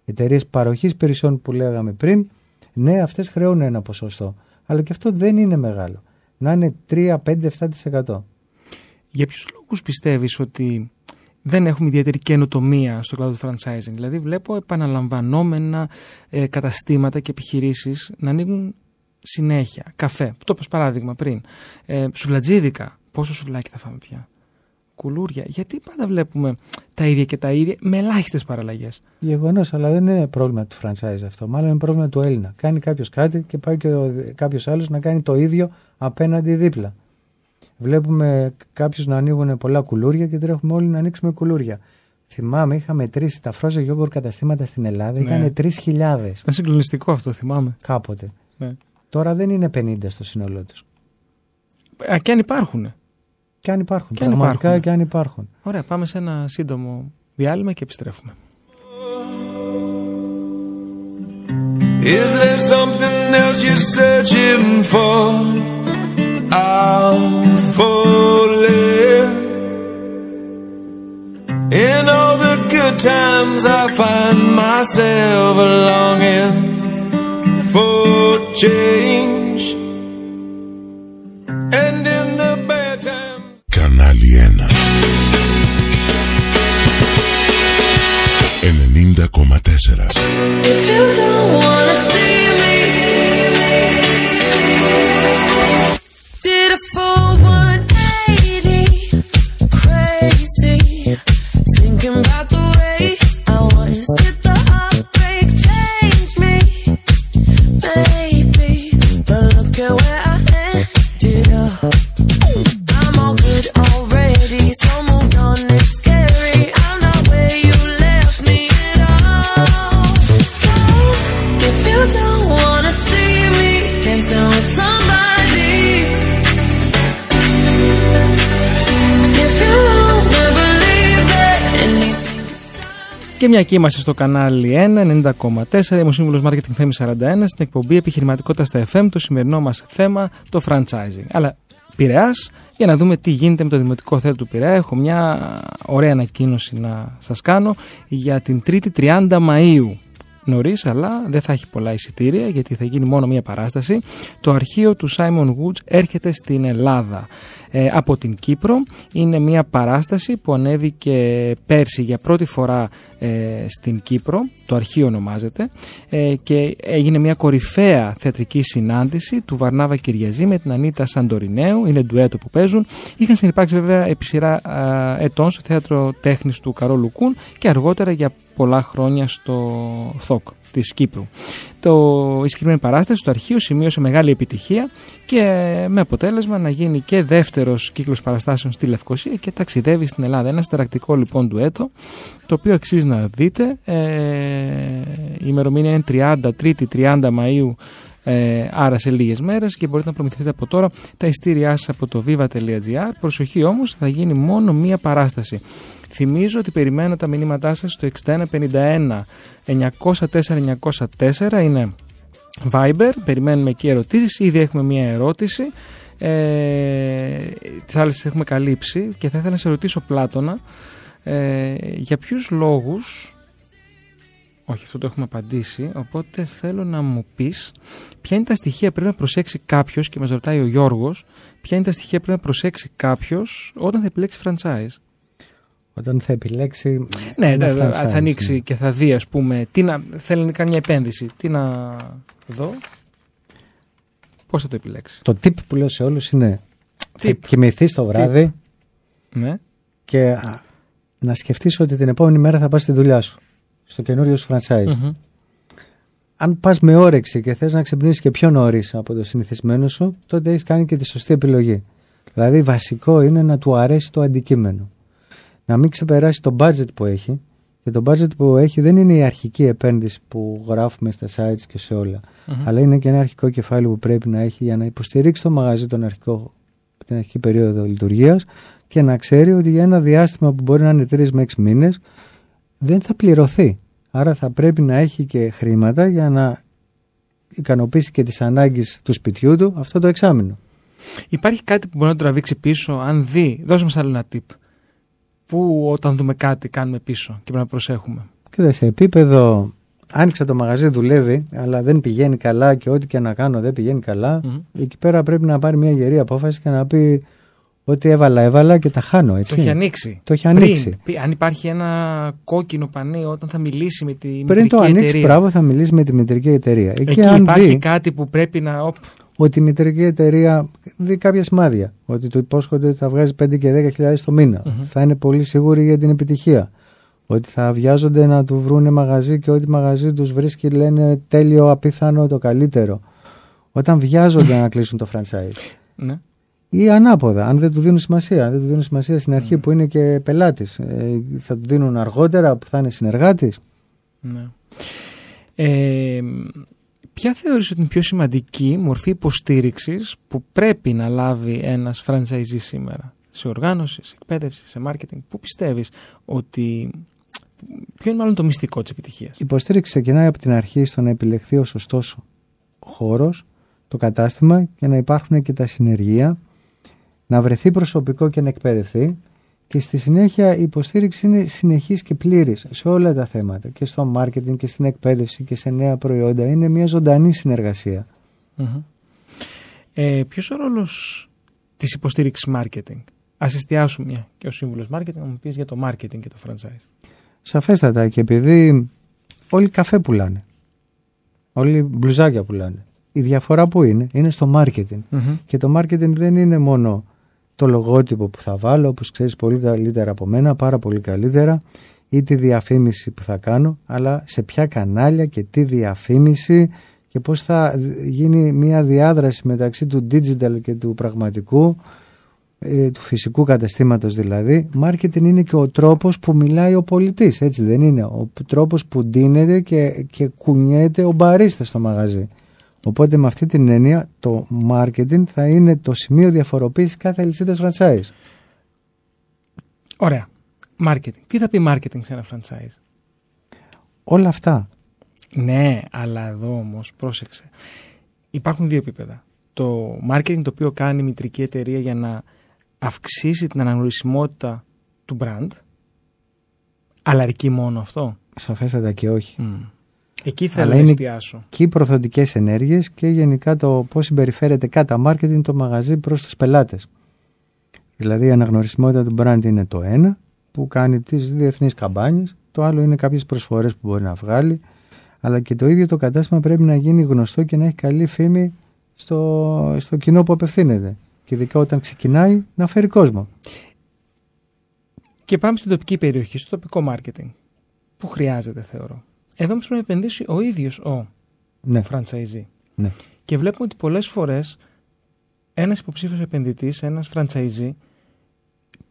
Εταιρείες παροχής υπηρεσιών που λέγαμε πριν, ναι, αυτές χρεώνουν ένα ποσοστό. Αλλά και αυτό δεν είναι μεγάλο. Να είναι 3, 5, 7%. Για ποιους λόγους πιστεύεις ότι δεν έχουμε ιδιαίτερη καινοτομία στο κλάδο του franchising; Δηλαδή βλέπω επαναλαμβανόμενα ε, καταστήματα και επιχειρήσεις να ανοίγουν συνέχεια. Καφέ, το είπες παράδειγμα πριν. Ε, σουβλατζίδικα, πόσο σουβλάκι θα φάμε πια; κουλούρια. Γιατί πάντα βλέπουμε τα ίδια και τα ίδια με ελάχιστες παραλλαγές; Γεγονός, αλλά δεν είναι πρόβλημα του franchise αυτό. Μάλλον είναι πρόβλημα του Έλληνα. Κάνει κάποιος κάτι και πάει και κάποιος άλλος να κάνει το ίδιο απέναντι δίπλα. Βλέπουμε κάποιους να ανοίγουν πολλά κουλούρια και τρέχουμε όλοι να ανοίξουμε κουλούρια. Θυμάμαι, είχα μετρήσει τα φρόζα γιόγκορ καταστήματα στην Ελλάδα, Ναι. ήταν 3.000 Ήταν συγκλονιστικό αυτό, θυμάμαι. κάποτε. Ναι. Τώρα δεν είναι 50 στο σύνολό τους. Α, και αν υπάρχουν. Και αν υπάρχουν. Και αν πραγματικά υπάρχουν. και αν υπάρχουν. Ωραία, πάμε σε ένα σύντομο διάλειμμα και επιστρέφουμε. Is there something else you're searching for? I'm falling. In all the good times, I find myself longing for change. Μια και είμαστε στο κανάλι 1, 90,4. Είμαι ο σύμβουλος Marketing Θέμη 41 στην εκπομπή Επιχειρηματικότητα στα FM. Το σημερινό μας θέμα το franchising. Αλλά Πειραιάς, για να δούμε τι γίνεται με το Δημοτικό Θέατρο του Πειραιά. Έχω μια ωραία ανακοίνωση να σας κάνω για την 3η 30 Μαου. Νωρίς, αλλά δεν θα έχει πολλά εισιτήρια γιατί θα γίνει μόνο μία παράσταση. Το αρχείο του Simon Woods έρχεται στην Ελλάδα ε, από την Κύπρο. Είναι μία παράσταση που ανέβηκε πέρσι για πρώτη φορά ε, στην Κύπρο. Το αρχείο ονομάζεται. Ε, και έγινε μία κορυφαία θεατρική συνάντηση του Βαρνάβα Κυριαζή με την Ανίτα Σαντορινέου. Είναι ντουέτο που παίζουν. Είχαν συνεπάρξει βέβαια επί σειρά α, ετών στο θέατρο τέχνης του Καρόλου Κούν και αργότερα για πολλά χρόνια στο ΘΟΚ της Κύπρου. Το, η συγκεκριμένη παράσταση στο αρχείο σημείωσε μεγάλη επιτυχία και με αποτέλεσμα να γίνει και δεύτερος κύκλος παραστάσεων στη Λευκοσία και ταξιδεύει στην Ελλάδα. Ένα στερακτικό λοιπόν ντουέτο το οποίο αξίζει να δείτε. Ε, η ημερομηνία είναι 30, 3η 30 Μαΐου ε, άρα σε λίγες μέρες και μπορείτε να προμηθευτείτε από τώρα τα ειστήριά σας από το viva.gr. Προσοχή όμως, θα γίνει μόνο μία παράσταση. Θυμίζω ότι περιμένω τα μηνύματά σας στο 6151 904 904 είναι Viber, περιμένουμε εκεί ερωτήσεις, ήδη έχουμε μία ερώτηση ε, τις άλλες έχουμε καλύψει και θα ήθελα να σε ρωτήσω Πλάτωνα ε, για ποιους λόγους όχι, αυτό το έχουμε απαντήσει. Οπότε θέλω να μου πεις ποια είναι τα στοιχεία που πρέπει να προσέξει κάποιος και μας ρωτάει ο Γιώργος, ποια είναι τα στοιχεία που πρέπει να προσέξει κάποιος όταν θα επιλέξει franchise. Όταν θα επιλέξει. Ναι, ένα ναι, franchise, θα ανοίξει ναι. και θα δει, ας πούμε, τι να, θέλει να κάνει μια επένδυση. Τι να δω. Πώς θα το επιλέξει. Το tip που λέω σε όλους είναι. Θα Tip. κοιμηθεί το βράδυ Ναι. και α, να σκεφτείς ότι την επόμενη μέρα θα πας στη δουλειά σου. Στο καινούριο σου franchise. Μμμ. Αν πας με όρεξη και θες να ξυπνήσεις και πιο νωρίς από το συνηθισμένο σου, τότε έχεις κάνει και τη σωστή επιλογή. Δηλαδή βασικό είναι να του αρέσει το αντικείμενο. Να μην ξεπεράσει το budget που έχει. Και το budget που έχει δεν είναι η αρχική επένδυση που γράφουμε στα sites και σε όλα. Μμμ. Αλλά είναι και ένα αρχικό κεφάλαιο που πρέπει να έχει για να υποστηρίξει το μαγαζί τον αρχικό, την αρχική περίοδο λειτουργίας και να ξέρει ότι για ένα διάστημα που μπορεί να είναι 3 με 6 μήνες δεν θα πληρωθεί. Άρα θα πρέπει να έχει και χρήματα για να ικανοποιήσει και τις ανάγκες του σπιτιού του αυτό το εξάμεινο. Υπάρχει κάτι που μπορεί να το τραβήξει πίσω, αν δει. Δώσε μας άλλο ένα tip. Πού όταν δούμε κάτι κάνουμε πίσω και πρέπει να προσέχουμε. Και σε επίπεδο άνοιξα το μαγαζί, δουλεύει, αλλά δεν πηγαίνει καλά και ό,τι και να κάνω δεν πηγαίνει καλά. Μμμ. Εκεί πέρα πρέπει να πάρει μια γερή απόφαση και να πει ότι έβαλα, έβαλα και τα χάνω. Έτσι. Το έχει ανοίξει. Το έχει ανοίξει. Πριν, πι- αν υπάρχει ένα κόκκινο πανί όταν θα μιλήσει με τη Πριν μητρική το ανοίξει, εταιρεία. μπράβο, θα μιλήσει με τη μητρική εταιρεία. Εκεί, Εκεί αν υπάρχει δει κάτι που πρέπει να. Οπ, ότι η μητρική εταιρεία δει κάποια σημάδια. Ότι του υπόσχονται ότι θα βγάζει 5 και 10 χιλιάδες το μηνα Θα είναι πολύ σίγουροι για την επιτυχία. Ότι θα βιάζονται να του βρούνε μαγαζί και ό,τι μαγαζί τους βρίσκει λένε τέλειο, απίθανο, το καλύτερο. Όταν βιάζονται να κλείσουν το franchise. Ναι. Ή ανάποδα, αν δεν του δίνουν σημασία. Αν δεν του δίνουν σημασία στην αρχή που είναι και πελάτης, θα του δίνουν αργότερα που θα είναι συνεργάτης. Ναι. Ε, ποια θεωρείς ότι είναι η πιο σημαντική μορφή υποστήριξης που πρέπει να λάβει ένας franchisee σήμερα; Σε οργάνωση, σε εκπαίδευση, σε marketing. Πού πιστεύεις ότι... Ποιο είναι μάλλον το μυστικό της επιτυχίας; Η υποστήριξη ξεκινάει από την αρχή στο να επιλεχθεί ο σωστός χώρος, το κατάστημα και να υπάρχουν και τα συνεργεία, να βρεθεί προσωπικό και να εκπαιδευτεί και στη συνέχεια η υποστήριξη είναι συνεχής και πλήρης σε όλα τα θέματα και στο marketing και στην εκπαίδευση και σε νέα προϊόντα. Είναι μια ζωντανή συνεργασία. Μμμ. Ε, ποιος ο ρόλος της υποστήριξης marketing; Ας εστιάσουμε και ο σύμβουλος marketing να μου πεις για το marketing και το franchise. Σαφέστατα και επειδή όλοι καφέ πουλάνε, όλοι μπλουζάκια πουλάνε. Η διαφορά που είναι, είναι στο marketing. Μμμ. Και το marketing δεν είναι μόνο το λογότυπο που θα βάλω, όπως ξέρεις πολύ καλύτερα από μένα, πάρα πολύ καλύτερα, ή τη διαφήμιση που θα κάνω, αλλά σε ποια κανάλια και τι διαφήμιση και πώς θα γίνει μια διάδραση μεταξύ του digital και του πραγματικού, ε, του φυσικού καταστήματος δηλαδή. Marketing είναι και ο τρόπος που μιλάει ο πολιτής, έτσι δεν είναι; Ο τρόπος που ντύνεται και, και κουνιέται ο μπαρίστα στο μαγαζί. Οπότε με αυτή την έννοια το marketing θα είναι το σημείο διαφοροποίησης κάθε αλυσίδας franchise. Ωραία. Marketing. Τι θα πει marketing σε ένα franchise; Όλα αυτά. Ναι, αλλά εδώ όμως, πρόσεξε. Υπάρχουν δύο επίπεδα. Το marketing το οποίο κάνει η μητρική εταιρεία για να αυξήσει την αναγνωρισιμότητα του brand. Αλλά αρκεί μόνο αυτό. Σαφέστατα και όχι. Μμ. Εκεί θέλω Αλλά να είναι- εστιάσω. Και οι προθοντικές ενέργειες και γενικά το πώς συμπεριφέρεται κατά marketing το μαγαζί προς τους πελάτες. Δηλαδή η αναγνωρισιμότητα του brand είναι το ένα που κάνει τις διεθνείς καμπάνιες, το άλλο είναι κάποιες προσφορές που μπορεί να βγάλει, αλλά και το ίδιο το κατάστημα πρέπει να γίνει γνωστό και να έχει καλή φήμη στο, στο κοινό που απευθύνεται. Και ειδικά όταν ξεκινάει να φέρει κόσμο. Και πάμε στην τοπική περιοχή, στο τοπικό marketing. Που χρειάζεται, θεωρώ. Εδώ όμως πρέπει να επενδύσει ο ίδιος ο Ναι, franchisee. ναι. Και βλέπουμε ότι πολλές φορές ένας υποψήφιος επενδυτής, ένας franchisee,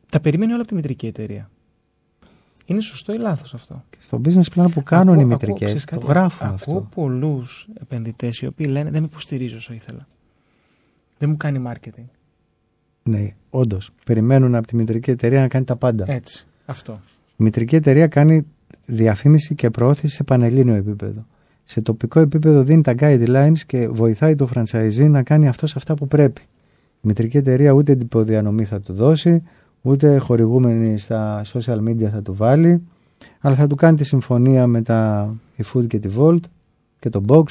τα περιμένει όλα από τη μητρική εταιρεία. Είναι σωστό ή λάθος αυτό; Στο business plan που κάνουν Ακούω- οι ακούω- μητρικές ξέρεις το κάτι, γράφουν ακούω αυτό. πολλούς επενδυτές οι οποίοι λένε δεν με υποστηρίζω όσο ήθελα. Δεν μου κάνει marketing. Ναι, όντως. Περιμένουν από τη μητρική εταιρεία να κάνει τα πάντα. Έτσι. Αυτό. Η μητρική εταιρεία κάνει διαφήμιση και προώθηση σε πανελλήνιο επίπεδο. Σε τοπικό επίπεδο δίνει τα guidelines και βοηθάει το franchisee να κάνει αυτός αυτά που πρέπει. Η μητρική εταιρεία ούτε τυποδιανομή θα του δώσει, ούτε χορηγούμενη στα social media θα του βάλει, αλλά θα του κάνει τη συμφωνία με τα η Food και τη Volt και το Box.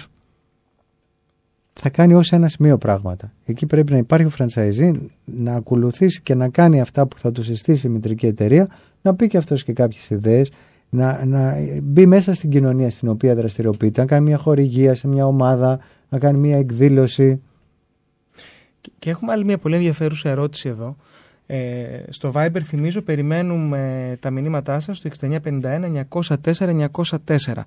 Θα κάνει ως ένα σημείο πράγματα. Εκεί πρέπει να υπάρχει ο franchisee να ακολουθήσει και να κάνει αυτά που θα του συστήσει η μητρική εταιρεία, να πει και αυτός και κάποιες ιδέες, να, να μπει μέσα στην κοινωνία στην οποία δραστηριοποιείται, να κάνει μια χορηγία σε μια ομάδα, να κάνει μια εκδήλωση. Και- Και έχουμε άλλη μια πολύ ενδιαφέρουσα ερώτηση εδώ. Ε, στο Viber θυμίζω περιμένουμε τα μηνύματά σας στο 6951-904-904.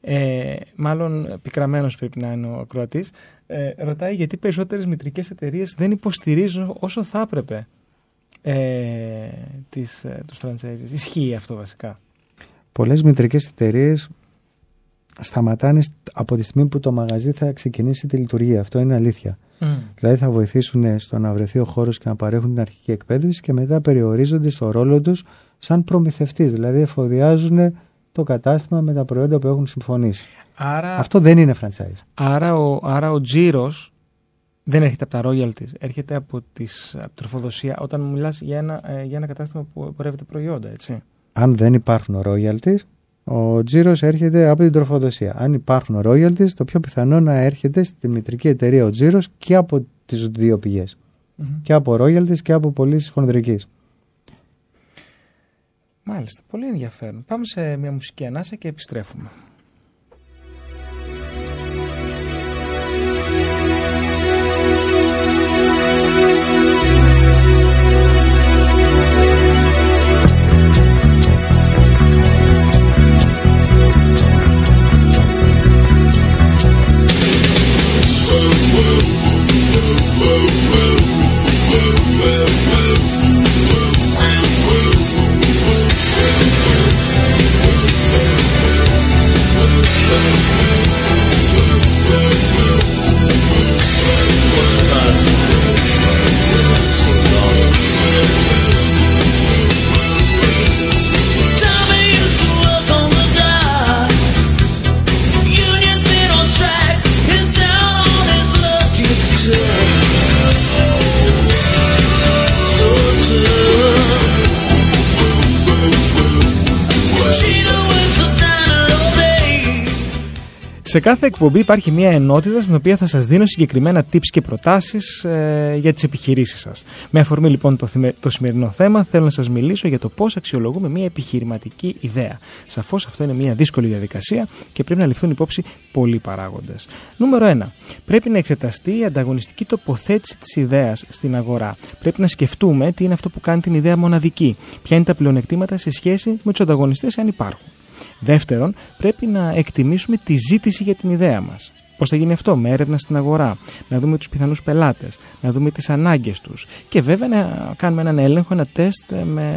Ε, μάλλον πικραμένος πρέπει να είναι ο ακροατής. Ε, ρωτάει γιατί περισσότερες μητρικές εταιρείες δεν υποστηρίζουν όσο θα έπρεπε ε, τις, ε, τους franchises. Ισχύει αυτό βασικά; Πολλές μητρικές εταιρείες σταματάνε στ- από τη στιγμή που το μαγαζί θα ξεκινήσει τη λειτουργία. Αυτό είναι αλήθεια. Δηλαδή θα βοηθήσουν στο να βρεθεί ο χώρος και να παρέχουν την αρχική εκπαίδευση και μετά περιορίζονται στο ρόλο τους σαν προμηθευτής. Δηλαδή εφοδιάζουν το κατάστημα με τα προϊόντα που έχουν συμφωνήσει. Άρα, Αυτό δεν είναι franchise. άρα, ο, άρα ο τζίρος δεν έρχεται από τα royalties, έρχεται από, τις, από τη τροφοδοσία όταν μιλάς για ένα, ε, για ένα κατάστημα που πορεύεται προϊόντα, έτσι. Αν δεν υπάρχουν royalties, ο τζίρος έρχεται από την τροφοδοσία. Αν υπάρχουν royalties, το πιο πιθανό να έρχεται στη μητρική εταιρεία ο τζίρος και από τις δύο πηγές. Και από royalties και από πωλήσεις χονδρικής. Μάλιστα, πολύ ενδιαφέρον. Πάμε σε μια μουσική ανάσα και επιστρέφουμε. Σε κάθε εκπομπή υπάρχει μια ενότητα στην οποία θα σας δίνω συγκεκριμένα tips και προτάσεις ε, για τις επιχειρήσεις σας. Με αφορμή λοιπόν το, θυμε- το σημερινό θέμα, θέλω να σας μιλήσω για το πώς αξιολογούμε μια επιχειρηματική ιδέα. Σαφώς αυτό είναι μια δύσκολη διαδικασία και πρέπει να ληφθούν υπόψη πολλοί παράγοντες. Νούμερο 1. Πρέπει να εξεταστεί η ανταγωνιστική τοποθέτηση της ιδέας στην αγορά. Πρέπει να σκεφτούμε τι είναι αυτό που κάνει την ιδέα μοναδική. Ποια είναι τα πλεονεκτήματα σε σχέση με τους ανταγωνιστές, αν υπάρχουν. Δεύτερον, πρέπει να εκτιμήσουμε τη ζήτηση για την ιδέα μας. Πώς θα γίνει αυτό, με έρευνα στην αγορά, να δούμε τους πιθανούς πελάτες, να δούμε τις ανάγκες τους και βέβαια να κάνουμε έναν έλεγχο, ένα τεστ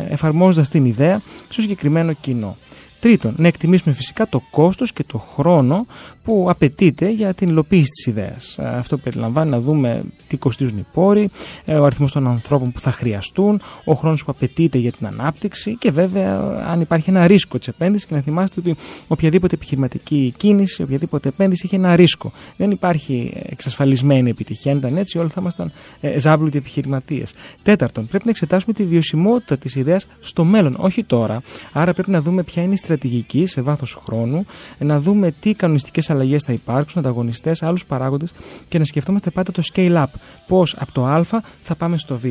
εφαρμόζοντας την ιδέα στο συγκεκριμένο κοινό. Τρίτον, να εκτιμήσουμε φυσικά το κόστος και το χρόνο που απαιτείται για την υλοποίηση της ιδέας. Ε, Αυτό περιλαμβάνει να δούμε τι κοστίζουν οι πόροι, ε, ο αριθμός των ανθρώπων που θα χρειαστούν, ο χρόνος που απαιτείται για την ανάπτυξη και βέβαια αν υπάρχει ένα ρίσκο της επένδυσης και να θυμάστε ότι οποιαδήποτε επιχειρηματική κίνηση, οποιαδήποτε επένδυση έχει ένα ρίσκο. Δεν υπάρχει εξασφαλισμένη επιτυχία. Αν ήταν έτσι, όλοι θα ήμασταν ε, ζάμπλουτοι επιχειρηματίες. Τέταρτον, πρέπει να εξετάσουμε τη βιωσιμότητα της ιδέας στο μέλλον, όχι τώρα. Άρα πρέπει να δούμε ποια είναι η στρατηγική σε βάθος χρόνου, να δούμε τι κανονιστικές αλλαγές θα υπάρξουν, ανταγωνιστές, άλλους παράγοντες και να σκεφτόμαστε πάντα το scale up. Πώς από το Α θα πάμε στο Β.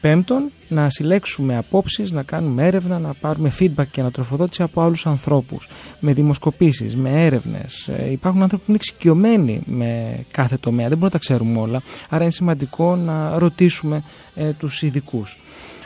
Πέμπτον, να συλλέξουμε απόψεις, να κάνουμε έρευνα, να πάρουμε feedback και ανατροφοδότηση από άλλους ανθρώπους, με δημοσκοπήσεις, με έρευνες. Ε, υπάρχουν άνθρωποι που είναι εξοικειωμένοι με κάθε τομέα, δεν μπορούμε να τα ξέρουμε όλα, άρα είναι σημαντικό να ρωτήσουμε ε, τους ειδικούς.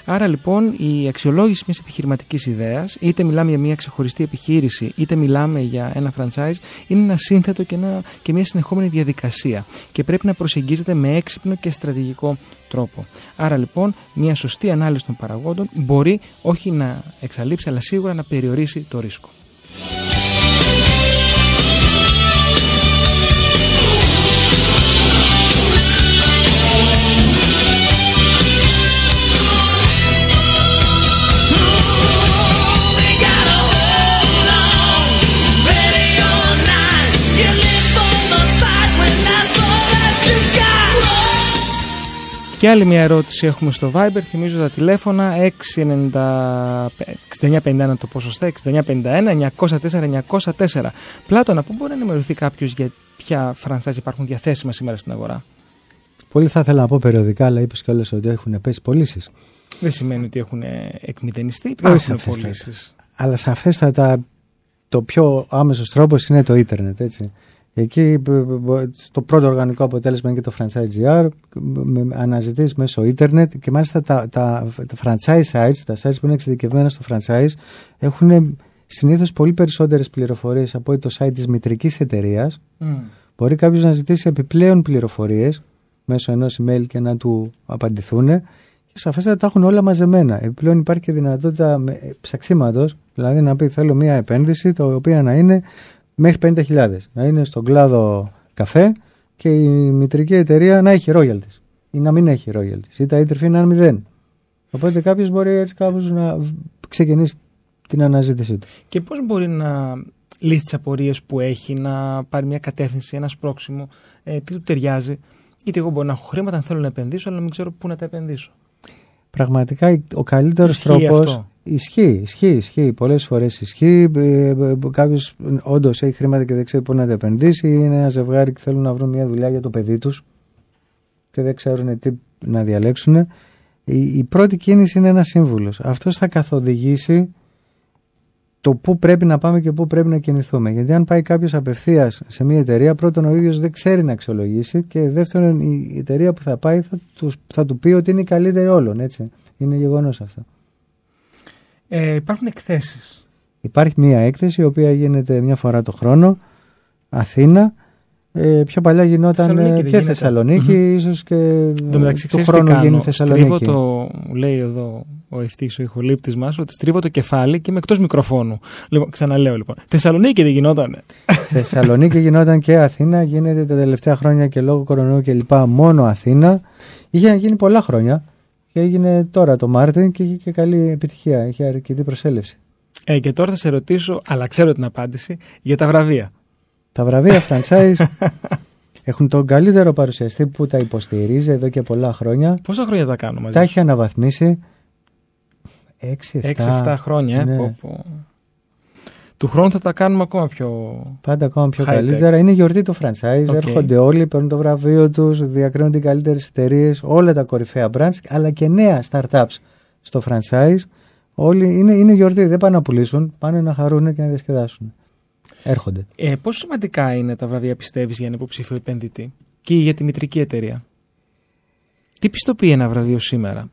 Άρα λοιπόν η αξιολόγηση μιας επιχειρηματικής ιδέας, είτε μιλάμε για μια ξεχωριστή επιχείρηση, είτε μιλάμε για ένα franchise, είναι ένα σύνθετο και, ένα, και μια συνεχόμενη διαδικασία και πρέπει να προσεγγίζεται με έξυπνο και στρατηγικό τρόπο. Άρα λοιπόν μια σωστή ανάλυση των παραγόντων μπορεί όχι να εξαλείψει αλλά σίγουρα να περιορίσει το ρίσκο. Και άλλη μια ερώτηση έχουμε στο Viber. Θυμίζω τα τηλέφωνα 6951 το ποσοστό, 6951 904 904. Πλάτωνα, πού μπορεί να ενημερωθεί κάποιος για ποια franchise υπάρχουν διαθέσιμα σήμερα στην αγορά; Πολύ θα ήθελα να πω περιοδικά, αλλά είπες κιόλας ότι έχουν πέσει πωλήσεις. Δεν σημαίνει ότι έχουν εκμηδενιστεί. Υπάρχουν σαφέστατα. πωλήσεις. Αλλά σαφέστατα το πιο άμεσος τρόπος είναι το ίντερνετ, έτσι. Εκεί μπ- μπ- μπ- το πρώτο οργανικό αποτέλεσμα είναι και το franchise GR, με αναζητήσεις μέσω ίντερνετ και μάλιστα τα, τα, τα franchise sites, τα sites που είναι εξειδικευμένα στο franchise, έχουν συνήθως πολύ περισσότερες πληροφορίες από ότι το site της μητρικής εταιρείας. Μμ. Μπορεί κάποιος να ζητήσει επιπλέον πληροφορίες μέσω ενός email και να του απαντηθούν και σαφέστατα τα έχουν όλα μαζεμένα. Επιπλέον υπάρχει και δυνατότητα ψαξίματος, δηλαδή να πει θέλω μια επένδυση, το οποία να είναι μέχρι 50.000. Να είναι στον κλάδο καφέ και η μητρική εταιρεία να έχει royalties ή να μην έχει royalties ή τα ίτρεφη να είναι μηδέν. Οπότε κάποιος μπορεί έτσι κάπως να β- ξεκινήσει την αναζήτησή του. Και πώς μπορεί να λύσει τις απορίες που έχει, να πάρει μια κατεύθυνση, ένα σπρόξιμο, ε, τι του ταιριάζει. Γιατί εγώ μπορεί να έχω χρήματα αν θέλω να επενδύσω, αλλά να μην ξέρω πού να τα επενδύσω. Πραγματικά ο καλύτερος Ισχύει τρόπος. Αυτό. Ισχύει, ισχύει, ισχύει. Πολλές φορές ισχύει. Κάποιος όντως έχει χρήματα και δεν ξέρει πού να τα επενδύσει. Είναι ένα ζευγάρι και θέλουν να βρουν μια δουλειά για το παιδί τους και δεν ξέρουν τι να διαλέξουν. Η, η πρώτη κίνηση είναι ένας σύμβουλος. Αυτός θα καθοδηγήσει το πού πρέπει να πάμε και πού πρέπει να κινηθούμε. Γιατί αν πάει κάποιος απευθείας σε μια εταιρεία, πρώτον ο ίδιος δεν ξέρει να αξιολογήσει και δεύτερον η εταιρεία που θα πάει θα τους, θα του πει ότι είναι η καλύτερη όλων. Έτσι. Είναι γεγονός αυτό. Ε, υπάρχουν εκθέσεις. Υπάρχει μία έκθεση η οποία γίνεται μια φορά το χρόνο Αθήνα ε, πιο παλιά γινόταν Θεσσαλονίκη ε, δεν και γίνεται. Θεσσαλονίκη ίσως και Εν τω μεταξύ, του ξέρεις τι χρόνου γίνει κάνω. Θεσσαλονίκη. Στρίβω το, λέει εδώ ο ευτύχης ο ηχολήπτης μας, ότι στρίβω το κεφάλι και είμαι εκτός μικροφώνου. Λοιπόν, ξαναλέω λοιπόν. Θεσσαλονίκη δεν γινότανε. Θεσσαλονίκη γινόταν και Αθήνα, γίνεται τα τελευταία χρόνια και λόγω κορονοϊού και λοιπά μόνο Αθήνα. Είχε γίνει πολλά χρόνια και έγινε τώρα το Μάρτιν και είχε και καλή επιτυχία, είχε αρκετή προσέλευση. Ε, και τώρα θα σε ρωτήσω, αλλά ξέρω την απάντηση, για τα βραβεία. Τα βραβεία franchise έχουν τον καλύτερο παρουσιαστή που τα υποστηρίζει εδώ και πολλά χρόνια. Πόσα χρόνια τα κάνω μαζί. Τα έχει αναβαθμίσει 6-7 6-7 χρόνια. Ε. Ναι. Πω, πω. Του χρόνου θα τα κάνουμε ακόμα πιο. Πάντα ακόμα πιο High καλύτερα. Είναι γιορτή το franchise. OK. Έρχονται όλοι, παίρνουν το βραβείο τους, διακρίνουν οι καλύτερε εταιρείες, όλα τα κορυφαία brands, αλλά και νέα startups στο franchise. Όλοι είναι, είναι γιορτή. Δεν πάνε να πουλήσουν, πάνε να χαρούν και να διασκεδάσουν. Έρχονται. Ε, πόσο σημαντικά είναι τα βραβεία, πιστεύεις, για ένα υποψήφιο επενδυτή και για τη μητρική εταιρεία; Τι πιστοποιεί ένα βραβείο σήμερα;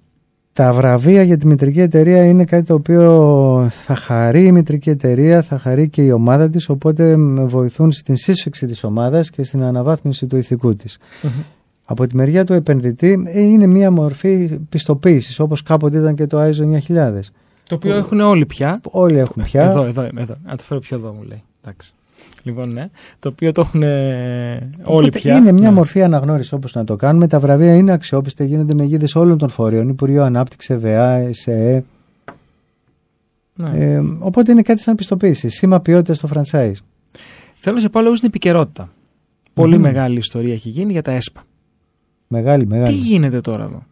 Τα βραβεία για τη μητρική εταιρεία είναι κάτι το οποίο θα χαρεί η μητρική εταιρεία, θα χαρεί και η ομάδα της, οπότε με βοηθούν στην σύσφυξη της ομάδας και στην αναβάθμιση του ηθικού της. Από τη μεριά του επενδυτή ε, είναι μια μορφή πιστοποίησης, όπως κάποτε ήταν και το ISO 9000. Το οποίο έχουν όλοι πια. Όλοι έχουν πια. Εδώ, εδώ, είμαι, εδώ. Να το φέρω πιο εδώ, μου λέει. Εντάξει. Λοιπόν, ναι. Το οποίο το έχουν ε, όλοι Οπότε πια. Είναι μια Ναι. μορφή αναγνώρισης όπως να το κάνουμε. Τα βραβεία είναι αξιόπιστα, γίνονται με αιγίδες όλων των φορέων, Υπουργείο Ανάπτυξης, ΕΒΑ, ΕΣΕ. Ναι. Ε, οπότε είναι κάτι σαν πιστοποίηση. Σήμα ποιότητας στο franchise. Θέλω να σε πω λίγο στην επικαιρότητα. Πολύ Μμμ. μεγάλη ιστορία έχει γίνει για τα ΕΣΠΑ. Μεγάλη, Τι μεγάλη. γίνεται τώρα εδώ;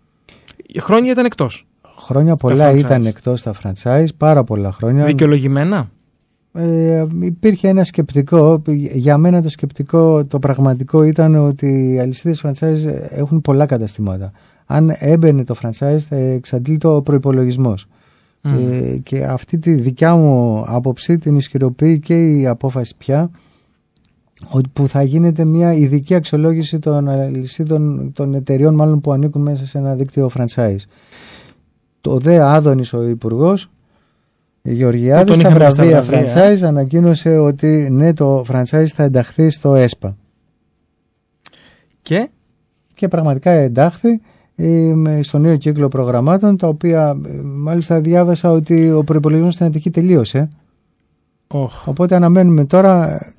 Χρόνια ήταν εκτός. Χρόνια πολλά franchise. ήταν εκτός τα franchise, πάρα πολλά χρόνια. Δικαιολογημένα; Ε, υπήρχε ένα σκεπτικό, για μένα το σκεπτικό το πραγματικό ήταν ότι οι αλυσίδες franchise έχουν πολλά καταστήματα. Αν έμπαινε το franchise θα εξαντλεί το προϋπολογισμός. Μμ. Ε, και αυτή τη δικιά μου άποψη την ισχυροποιεί και η απόφαση πια ότι που θα γίνεται μια ειδική αξιολόγηση των αλυσίδων των εταιριών μάλλον που ανήκουν μέσα σε ένα δίκτυο franchise. Το ΔΕ Άδωνης ο υπουργός, Γεωργιάδης Που τον στα είχαμε στα βραβεία βραβεία, franchise ανακοίνωσε ότι ναι το franchise θα ενταχθεί στο ΕΣΠΑ Και; Και πραγματικά εντάχθη ε, με- στο νέο κύκλο προγραμμάτων τα οποία ε, μάλιστα διάβασα ότι ο προϋπολογισμός στην Αττική τελείωσε Οχ, οπότε αναμένουμε τώρα ε,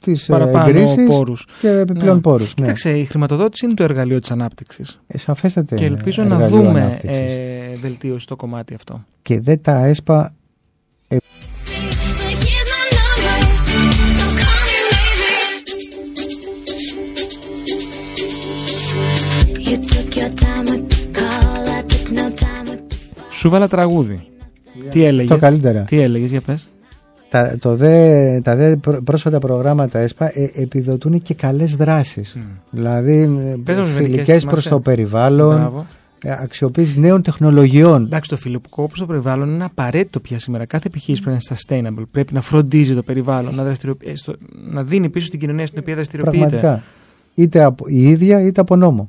τις ε, παραπάνω εγκρίσεις πόρους. και επιπλέον Ναι. πόρους. Ναι. Κοίταξε, η χρηματοδότηση είναι το εργαλείο της ανάπτυξης. Ε, σαφέστατα Και είναι ελπίζω να εργαλείο δούμε ανάπτυξης. ε, βελτίωση στο κομμάτι αυτό. Και δεν τα έσπα Σου βάλα τραγούδι. Τι έλεγες; το καλύτερα. Τι έλεγες, για πες. Τα, το δε, τα δε πρό- πρόσφατα προγράμματα ΕΣΠΑ ε, επιδοτούν και καλές δράσεις. Δηλαδή ε, Πες μας μερικές, φιλικές προς θυμάσαι. το περιβάλλον, Μπράβο. ε, αξιοποίηση νέων τεχνολογιών. Εντάξει, το φιλικό όπω το περιβάλλον είναι απαραίτητο πια σήμερα. Κάθε επιχείρηση πρέπει να είναι sustainable. Πρέπει να φροντίζει το περιβάλλον, να, δραστηριοποιεί- ε, στο- να δίνει πίσω στην κοινωνία στην οποία δραστηριοποιείται. Πραγματικά. Είτε από, η ίδια είτε από νόμο.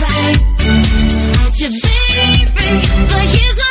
Right at you, baby. But here's my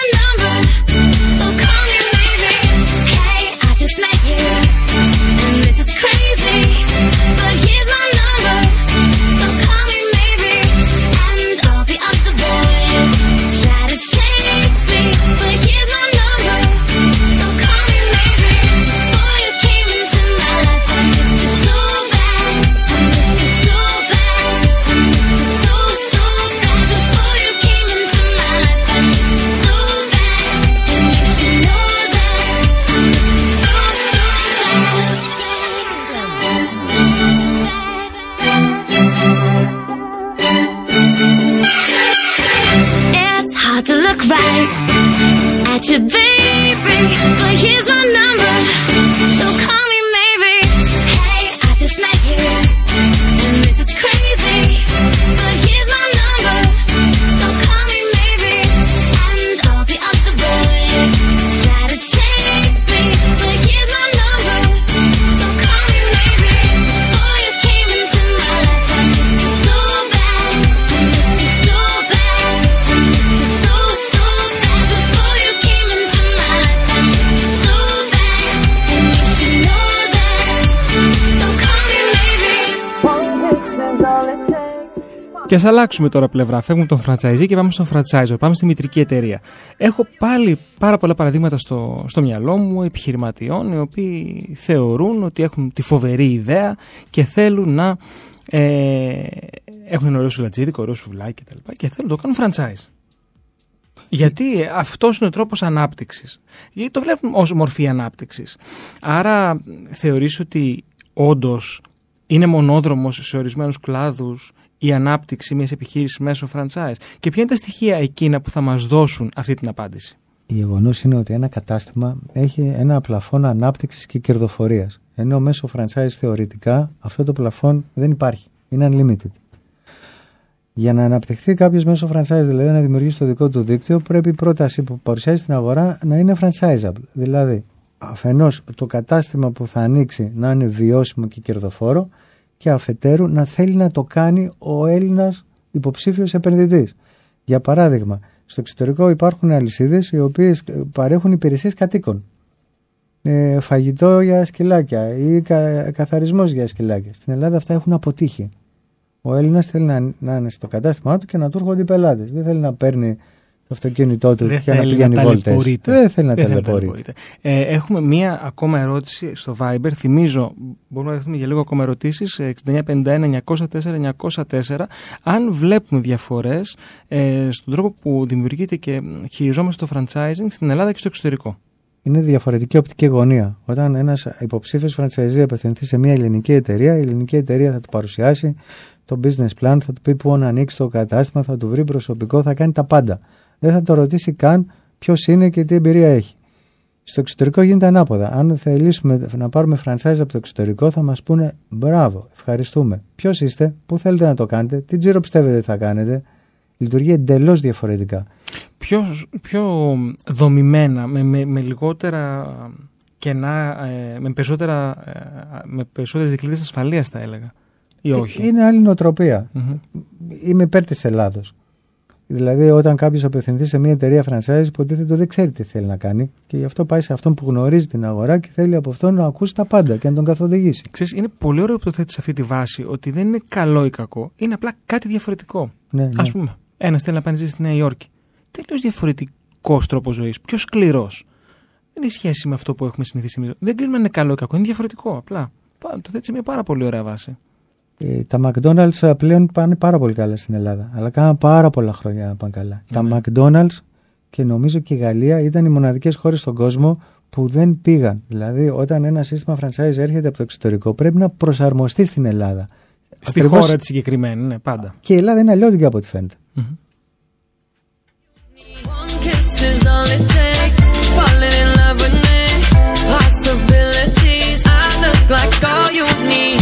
ας αλλάξουμε τώρα πλευρά. Φεύγουμε τον franchisee και πάμε στον franchisor. Πάμε στη μητρική εταιρεία. Έχω πάλι πάρα πολλά παραδείγματα στο, στο μυαλό μου επιχειρηματιών οι οποίοι θεωρούν ότι έχουν τη φοβερή ιδέα και θέλουν να ε, έχουν ένα ωραίο σουλατζίδικο, ωραίο σουβλάκι κτλ. Και, και θέλουν να το κάνουν franchise. Γιατί αυτός είναι ο τρόπος ανάπτυξης. Γιατί το βλέπουν ως μορφή ανάπτυξης. Άρα θεωρείς ότι όντως είναι μονόδρομος σε ορισμένους κλάδους η ανάπτυξη μιας επιχείρησης μέσω franchise. Και ποια είναι τα στοιχεία εκείνα που θα μας δώσουν αυτή την απάντηση; γεγονός είναι ότι ένα κατάστημα έχει ένα πλαφόν ανάπτυξης και κερδοφορίας. Ενώ μέσω franchise θεωρητικά αυτό το πλαφόν δεν υπάρχει. Είναι unlimited. Για να αναπτυχθεί κάποιος μέσω franchise, δηλαδή να δημιουργήσει το δικό του δίκτυο, πρέπει η πρόταση που παρουσιάζει στην αγορά να είναι franchisable. Δηλαδή, αφενός το κατάστημα που θα ανοίξει να είναι βιώσιμο και κερδοφόρο και αφετέρου να θέλει να το κάνει ο Έλληνας υποψήφιος επενδυτής. Για παράδειγμα, στο εξωτερικό υπάρχουν αλυσίδες οι οποίες παρέχουν υπηρεσίες κατοίκων. Ε, φαγητό για σκυλάκια ή κα, καθαρισμός για σκυλάκια. Στην Ελλάδα αυτά έχουν αποτύχει. Ο Έλληνας θέλει να, να είναι στο κατάστημά του και να του έρχονται οι πελάτες. Δεν θέλει να παίρνει το αυτοκίνητό του Δεν και να θέλει πηγαίνει να βόλτες. ταλαιπωρείται. Δεν θέλει να Δεν θέλει ταλαιπωρείται. Ε, έχουμε μία ακόμα ερώτηση στο Viber. Θυμίζω, μπορούμε να δεχτούμε για λίγο ακόμα ερωτήσεις. 6951-904-904. Αν βλέπουμε διαφορές ε, στον τρόπο που δημιουργείται και χειριζόμαστε το franchising στην Ελλάδα και στο εξωτερικό. Είναι διαφορετική οπτική γωνία. Όταν ένας υποψήφιος φραντσαϊζή απευθυνθεί σε μια ελληνική εταιρεία, η ελληνική εταιρεία θα του παρουσιάσει το business plan, θα του πει πού να ανοίξει το κατάστημα, θα του βρει προσωπικό, θα κάνει τα πάντα. Δεν θα το ρωτήσει καν ποιος είναι και τι εμπειρία έχει. Στο εξωτερικό γίνεται ανάποδα. Αν θελήσουμε να πάρουμε franchise από το εξωτερικό, θα μας πούνε μπράβο, ευχαριστούμε. Ποιος είστε, πού θέλετε να το κάνετε, τι τζίρο πιστεύετε ότι θα κάνετε. Λειτουργεί εντελώς διαφορετικά. Πιο, πιο δομημένα, με, με, με λιγότερα κενά, ε, με, περισσότερα, ε, με περισσότερες δικλείδες ασφαλείας θα έλεγα. Ή όχι. Ε, Είναι άλλη νοοτροπία. Μμμ. Είμαι υπέρ της Ελλάδος. Δηλαδή, όταν κάποιος απευθυνθεί σε μια εταιρεία franchise, υποτίθεται δεν ξέρει τι θέλει να κάνει και γι' αυτό πάει σε αυτόν που γνωρίζει την αγορά και θέλει από αυτόν να ακούσει τα πάντα και να τον καθοδηγήσει. Ξέρεις, είναι πολύ ωραίο που το θέτεις σε αυτή τη βάση ότι δεν είναι καλό ή κακό, είναι απλά κάτι διαφορετικό. Ναι, ναι. Α πούμε, ένας θέλει να πάει να ζήσει στη Νέα Υόρκη. Τελείως διαφορετικός τρόπος ζωής, πιο σκληρός. Δεν έχει σχέση με αυτό που έχουμε συνηθίσει εμείς. Δεν κρίνουμε αν είναι καλό ή κακό, είναι διαφορετικό απλά. Πά- Το θέτεις σε μια πάρα πολύ ωραία βάση. Ε, τα McDonald's ε, πλέον πάνε πάρα πολύ καλά στην Ελλάδα. Αλλά κάναν πάρα πολλά χρόνια να πάνε καλά. Τα McDonald's και νομίζω και η Γαλλία ήταν οι μοναδικές χώρες στον κόσμο που δεν πήγαν. Δηλαδή, όταν ένα σύστημα franchise έρχεται από το εξωτερικό, πρέπει να προσαρμοστεί στην Ελλάδα. Στη Ακριβώς- χώρα της συγκεκριμένη, ναι, πάντα. Και η Ελλάδα είναι αλλιώτικη από ό,τι φαίνεται. One kiss is all it takes. Falling in love with me. Possibilities. I look like all you need.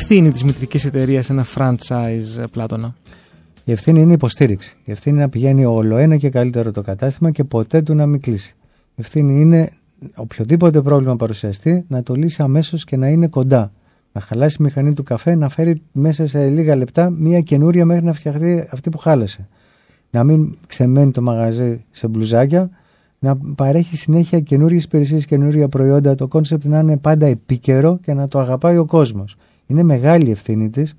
Ευθύνη της μητρικής εταιρείας σε ένα franchise, ε, Πλάτωνα; Η ευθύνη είναι η υποστήριξη. Η ευθύνη είναι να πηγαίνει όλο ένα και καλύτερο το κατάστημα και ποτέ του να μην κλείσει. Η ευθύνη είναι οποιοδήποτε πρόβλημα παρουσιαστεί να το λύσει αμέσως και να είναι κοντά. Να χαλάσει η μηχανή του καφέ, να φέρει μέσα σε λίγα λεπτά μία καινούρια μέχρι να φτιαχτεί αυτή που χάλασε. Να μην ξεμένει το μαγαζί σε μπλουζάκια, να παρέχει συνέχεια καινούριες υπηρεσίες, καινούρια προϊόντα, το concept να είναι πάντα επίκαιρο και να το αγαπάει ο κόσμος. Είναι μεγάλη η ευθύνη της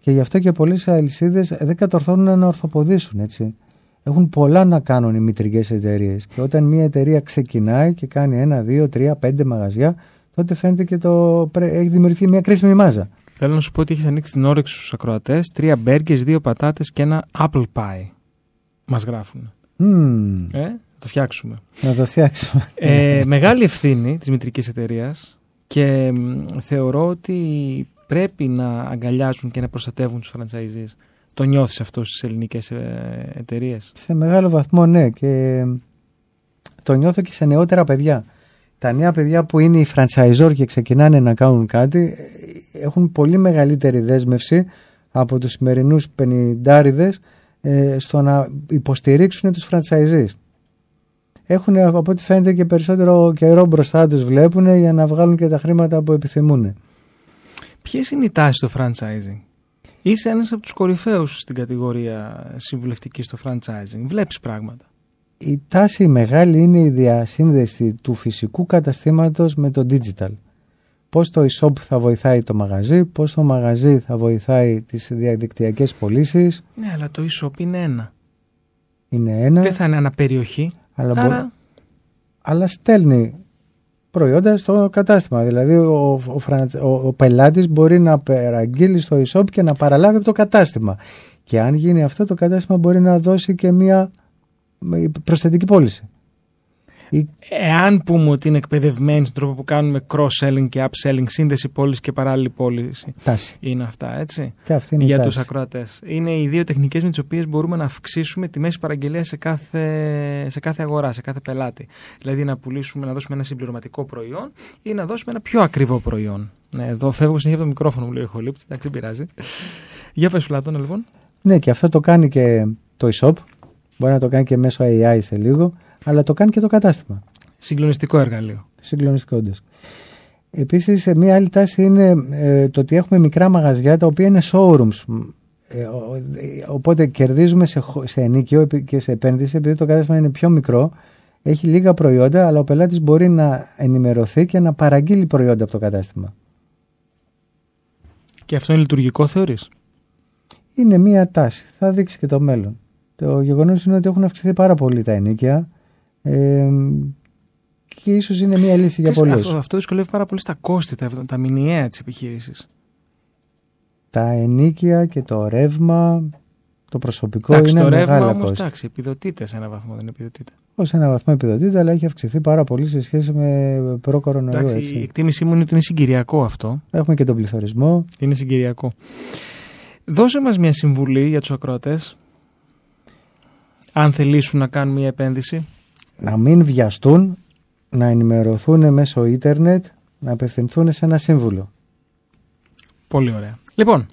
και γι' αυτό και πολλές αλυσίδες δεν κατορθώνουν να ορθοποδήσουν. Έτσι. Έχουν πολλά να κάνουν οι μητρικές εταιρείες. Και όταν μια εταιρεία ξεκινάει και κάνει ένα, δύο, τρία, πέντε μαγαζιά, τότε φαίνεται και το... πρέ- έχει δημιουργηθεί μια κρίσιμη μάζα. Θέλω να σου πω ότι έχεις ανοίξει την όρεξη στους ακροατές. Τρία μπέργκες, δύο πατάτες και ένα apple pie. Μας γράφουν. Μμμ, Ε, θα το φτιάξουμε. να το φτιάξουμε. Ε, μεγάλη ευθύνη της μητρικής εταιρείας και μ, θεωρώ ότι πρέπει να αγκαλιάζουν και να προστατεύουν τους franchisees. Το νιώθεις αυτό στις ελληνικές ε, εταιρείες; Σε μεγάλο βαθμό ναι και το νιώθω και σε νεότερα παιδιά. Τα νέα παιδιά που είναι οι franchisor και ξεκινάνε να κάνουν κάτι ε, έχουν πολύ μεγαλύτερη δέσμευση από τους σημερινούς πενιντάριδες ε, στο να υποστηρίξουν τους franchisees. Έχουν από ό,τι φαίνεται και περισσότερο καιρό μπροστά τους βλέπουν για να βγάλουν και τα χρήματα που επιθυμούν. Ποιες είναι οι τάσεις στο franchising? Είσαι ένας από τους κορυφαίους στην κατηγορία συμβουλευτικής στο franchising. Βλέπεις πράγματα. η τάση μεγάλη είναι η διασύνδεση του φυσικού καταστήματος με το digital. Πώς το e-shop θα βοηθάει το μαγαζί, πώς το μαγαζί θα βοηθάει τις διαδικτυακές πωλήσεις. Ναι, αλλά το e-shop είναι ένα. Είναι ένα, Δεν θα είναι αναπεριοχή. αλλά, μπο- Άρα, αλλά στέλνει προϊόντα στο κατάστημα. Δηλαδή ο, ο, φραντ- ο, ο πελάτης μπορεί να παραγγείλει στο e-shop και να παραλάβει από το κατάστημα. Και αν γίνει αυτό το κατάστημα μπορεί να δώσει και μια προσθετική πώληση. Ή εάν πούμε ότι είναι εκπαιδευμένοι στον τρόπο που κάνουμε cross-selling και upselling, σύνδεση πώληση και παράλληλη πώληση. τάση. Είναι αυτά, έτσι; Και αυτή είναι η για τάση. τους ακροατές. Είναι οι δύο τεχνικές με τις οποίες μπορούμε να αυξήσουμε τη μέση παραγγελία σε κάθε, σε κάθε αγορά, σε κάθε πελάτη. Δηλαδή να πουλήσουμε, να δώσουμε ένα συμπληρωματικό προϊόν ή να δώσουμε ένα πιο ακριβό προϊόν. Ναι, εδώ φεύγω συνέχεια από το μικρόφωνο μου λέει ο Χολύπτης, εντάξει δεν πειράζει. Για πες Πλάτωνα λοιπόν. Ναι, και αυτό το κάνει και το e-shop. Μπορεί να το κάνει και μέσω AI σε λίγο, αλλά το κάνει και το κατάστημα. Συγκλονιστικό εργαλείο. Συγκλονιστικό όντως. Επίσης, μια άλλη τάση είναι ε, το ότι έχουμε μικρά μαγαζιά τα οποία είναι showrooms. Ε, ο- ε, οπότε κερδίζουμε σε, χω- σε ενίκιο επί- και σε επένδυση επειδή το κατάστημα είναι πιο μικρό, έχει λίγα προϊόντα, αλλά ο πελάτης μπορεί να ενημερωθεί και να παραγγείλει προϊόντα από το κατάστημα. Και αυτό είναι λειτουργικό θεωρείς; Είναι μια τάση. Θα δείξει και το μέλλον. Το γεγονός είναι ότι έχουν αυξηθεί πάρα πολύ τα ενίκια ε, και ίσως είναι μια λύση για Ξέρεις, πολλούς. αυτό, αυτό δυσκολεύει πάρα πολύ στα κόστη, τα, τα μηνιαία της επιχείρησης. Τα ενίκια και το ρεύμα, το προσωπικό Εντάξει, είναι το ρεύμα μεγάλα όμως, κόστη. εντάξει, επιδοτείται σε έναν βαθμό, δεν επιδοτείται. Ως ένα βαθμό επιδοτείται, αλλά έχει αυξηθεί πάρα πολύ σε σχέση με προ-κορονοϊό. Εντάξει, η Έτσι. εκτίμησή μου είναι ότι είναι συγκυριακό αυτό. Έχουμε και τον πληθωρισμό. Είναι συγκυριακό. Δώσε μας μια συμβουλή για τους ακροατές. Αν θελήσουν να κάνουν μια επένδυση. Να μην βιαστούν, να ενημερωθούν μέσω ίντερνετ, να απευθυνθούν σε ένα σύμβουλο. Πολύ ωραία. Λοιπόν,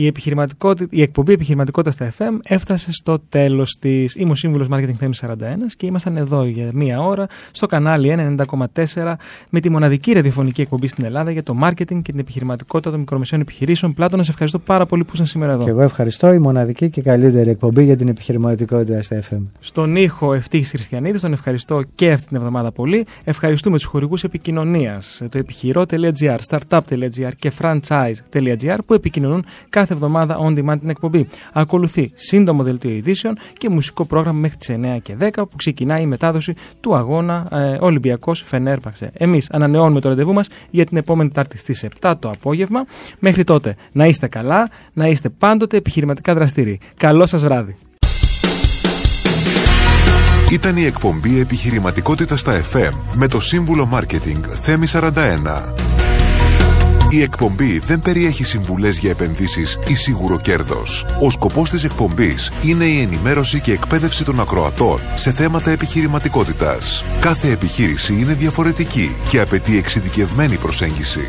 η, επιχειρηματικότητα, η εκπομπή επιχειρηματικότητας στα FM έφτασε στο τέλος της. Είμαι ο σύμβουλος Marketing Theme 41 και ήμασταν εδώ για μία ώρα στο κανάλι 190,4 με τη μοναδική ραδιοφωνική εκπομπή στην Ελλάδα για το marketing και την επιχειρηματικότητα των μικρομεσαίων επιχειρήσεων. Πλάτωνα, σε ευχαριστώ πάρα πολύ που ήσασταν σήμερα εδώ. Και εγώ ευχαριστώ η μοναδική και καλύτερη εκπομπή για την επιχειρηματικότητα στα FM. Στον ήχο Ευτύχης Χριστιανίδης, τον ευχαριστώ και αυτή την εβδομάδα πολύ. Ευχαριστούμε τους χορηγούς επικοινωνίας, το επιχειρό.gr, startup.gr και franchise.gr που επικοινωνούν κάθε εβδομάδα on demand την εκπομπή. Ακολουθεί σύντομο δελτίο ειδήσεων και μουσικό πρόγραμμα μέχρι τις 9 και 10 που ξεκινάει η μετάδοση του αγώνα ε, Ολυμπιακός Φενέρπαξε. Εμείς ανανεώνουμε το ραντεβού μας για την επόμενη Τετάρτη στις 7 το απόγευμα. Μέχρι τότε να είστε καλά, να είστε πάντοτε επιχειρηματικά δραστήριοι. Καλό σας βράδυ. Ήταν η εκπομπή Επιχειρηματικότητα στα FM με το σύμβουλο Μάρκετινγκ Θέμη 41. Η εκπομπή δεν περιέχει συμβουλές για επενδύσεις ή σίγουρο κέρδος. Ο σκοπός της εκπομπής είναι η ενημέρωση και εκπαίδευση των ακροατών σε θέματα επιχειρηματικότητας. Κάθε επιχείρηση είναι διαφορετική και απαιτεί εξειδικευμένη προσέγγιση.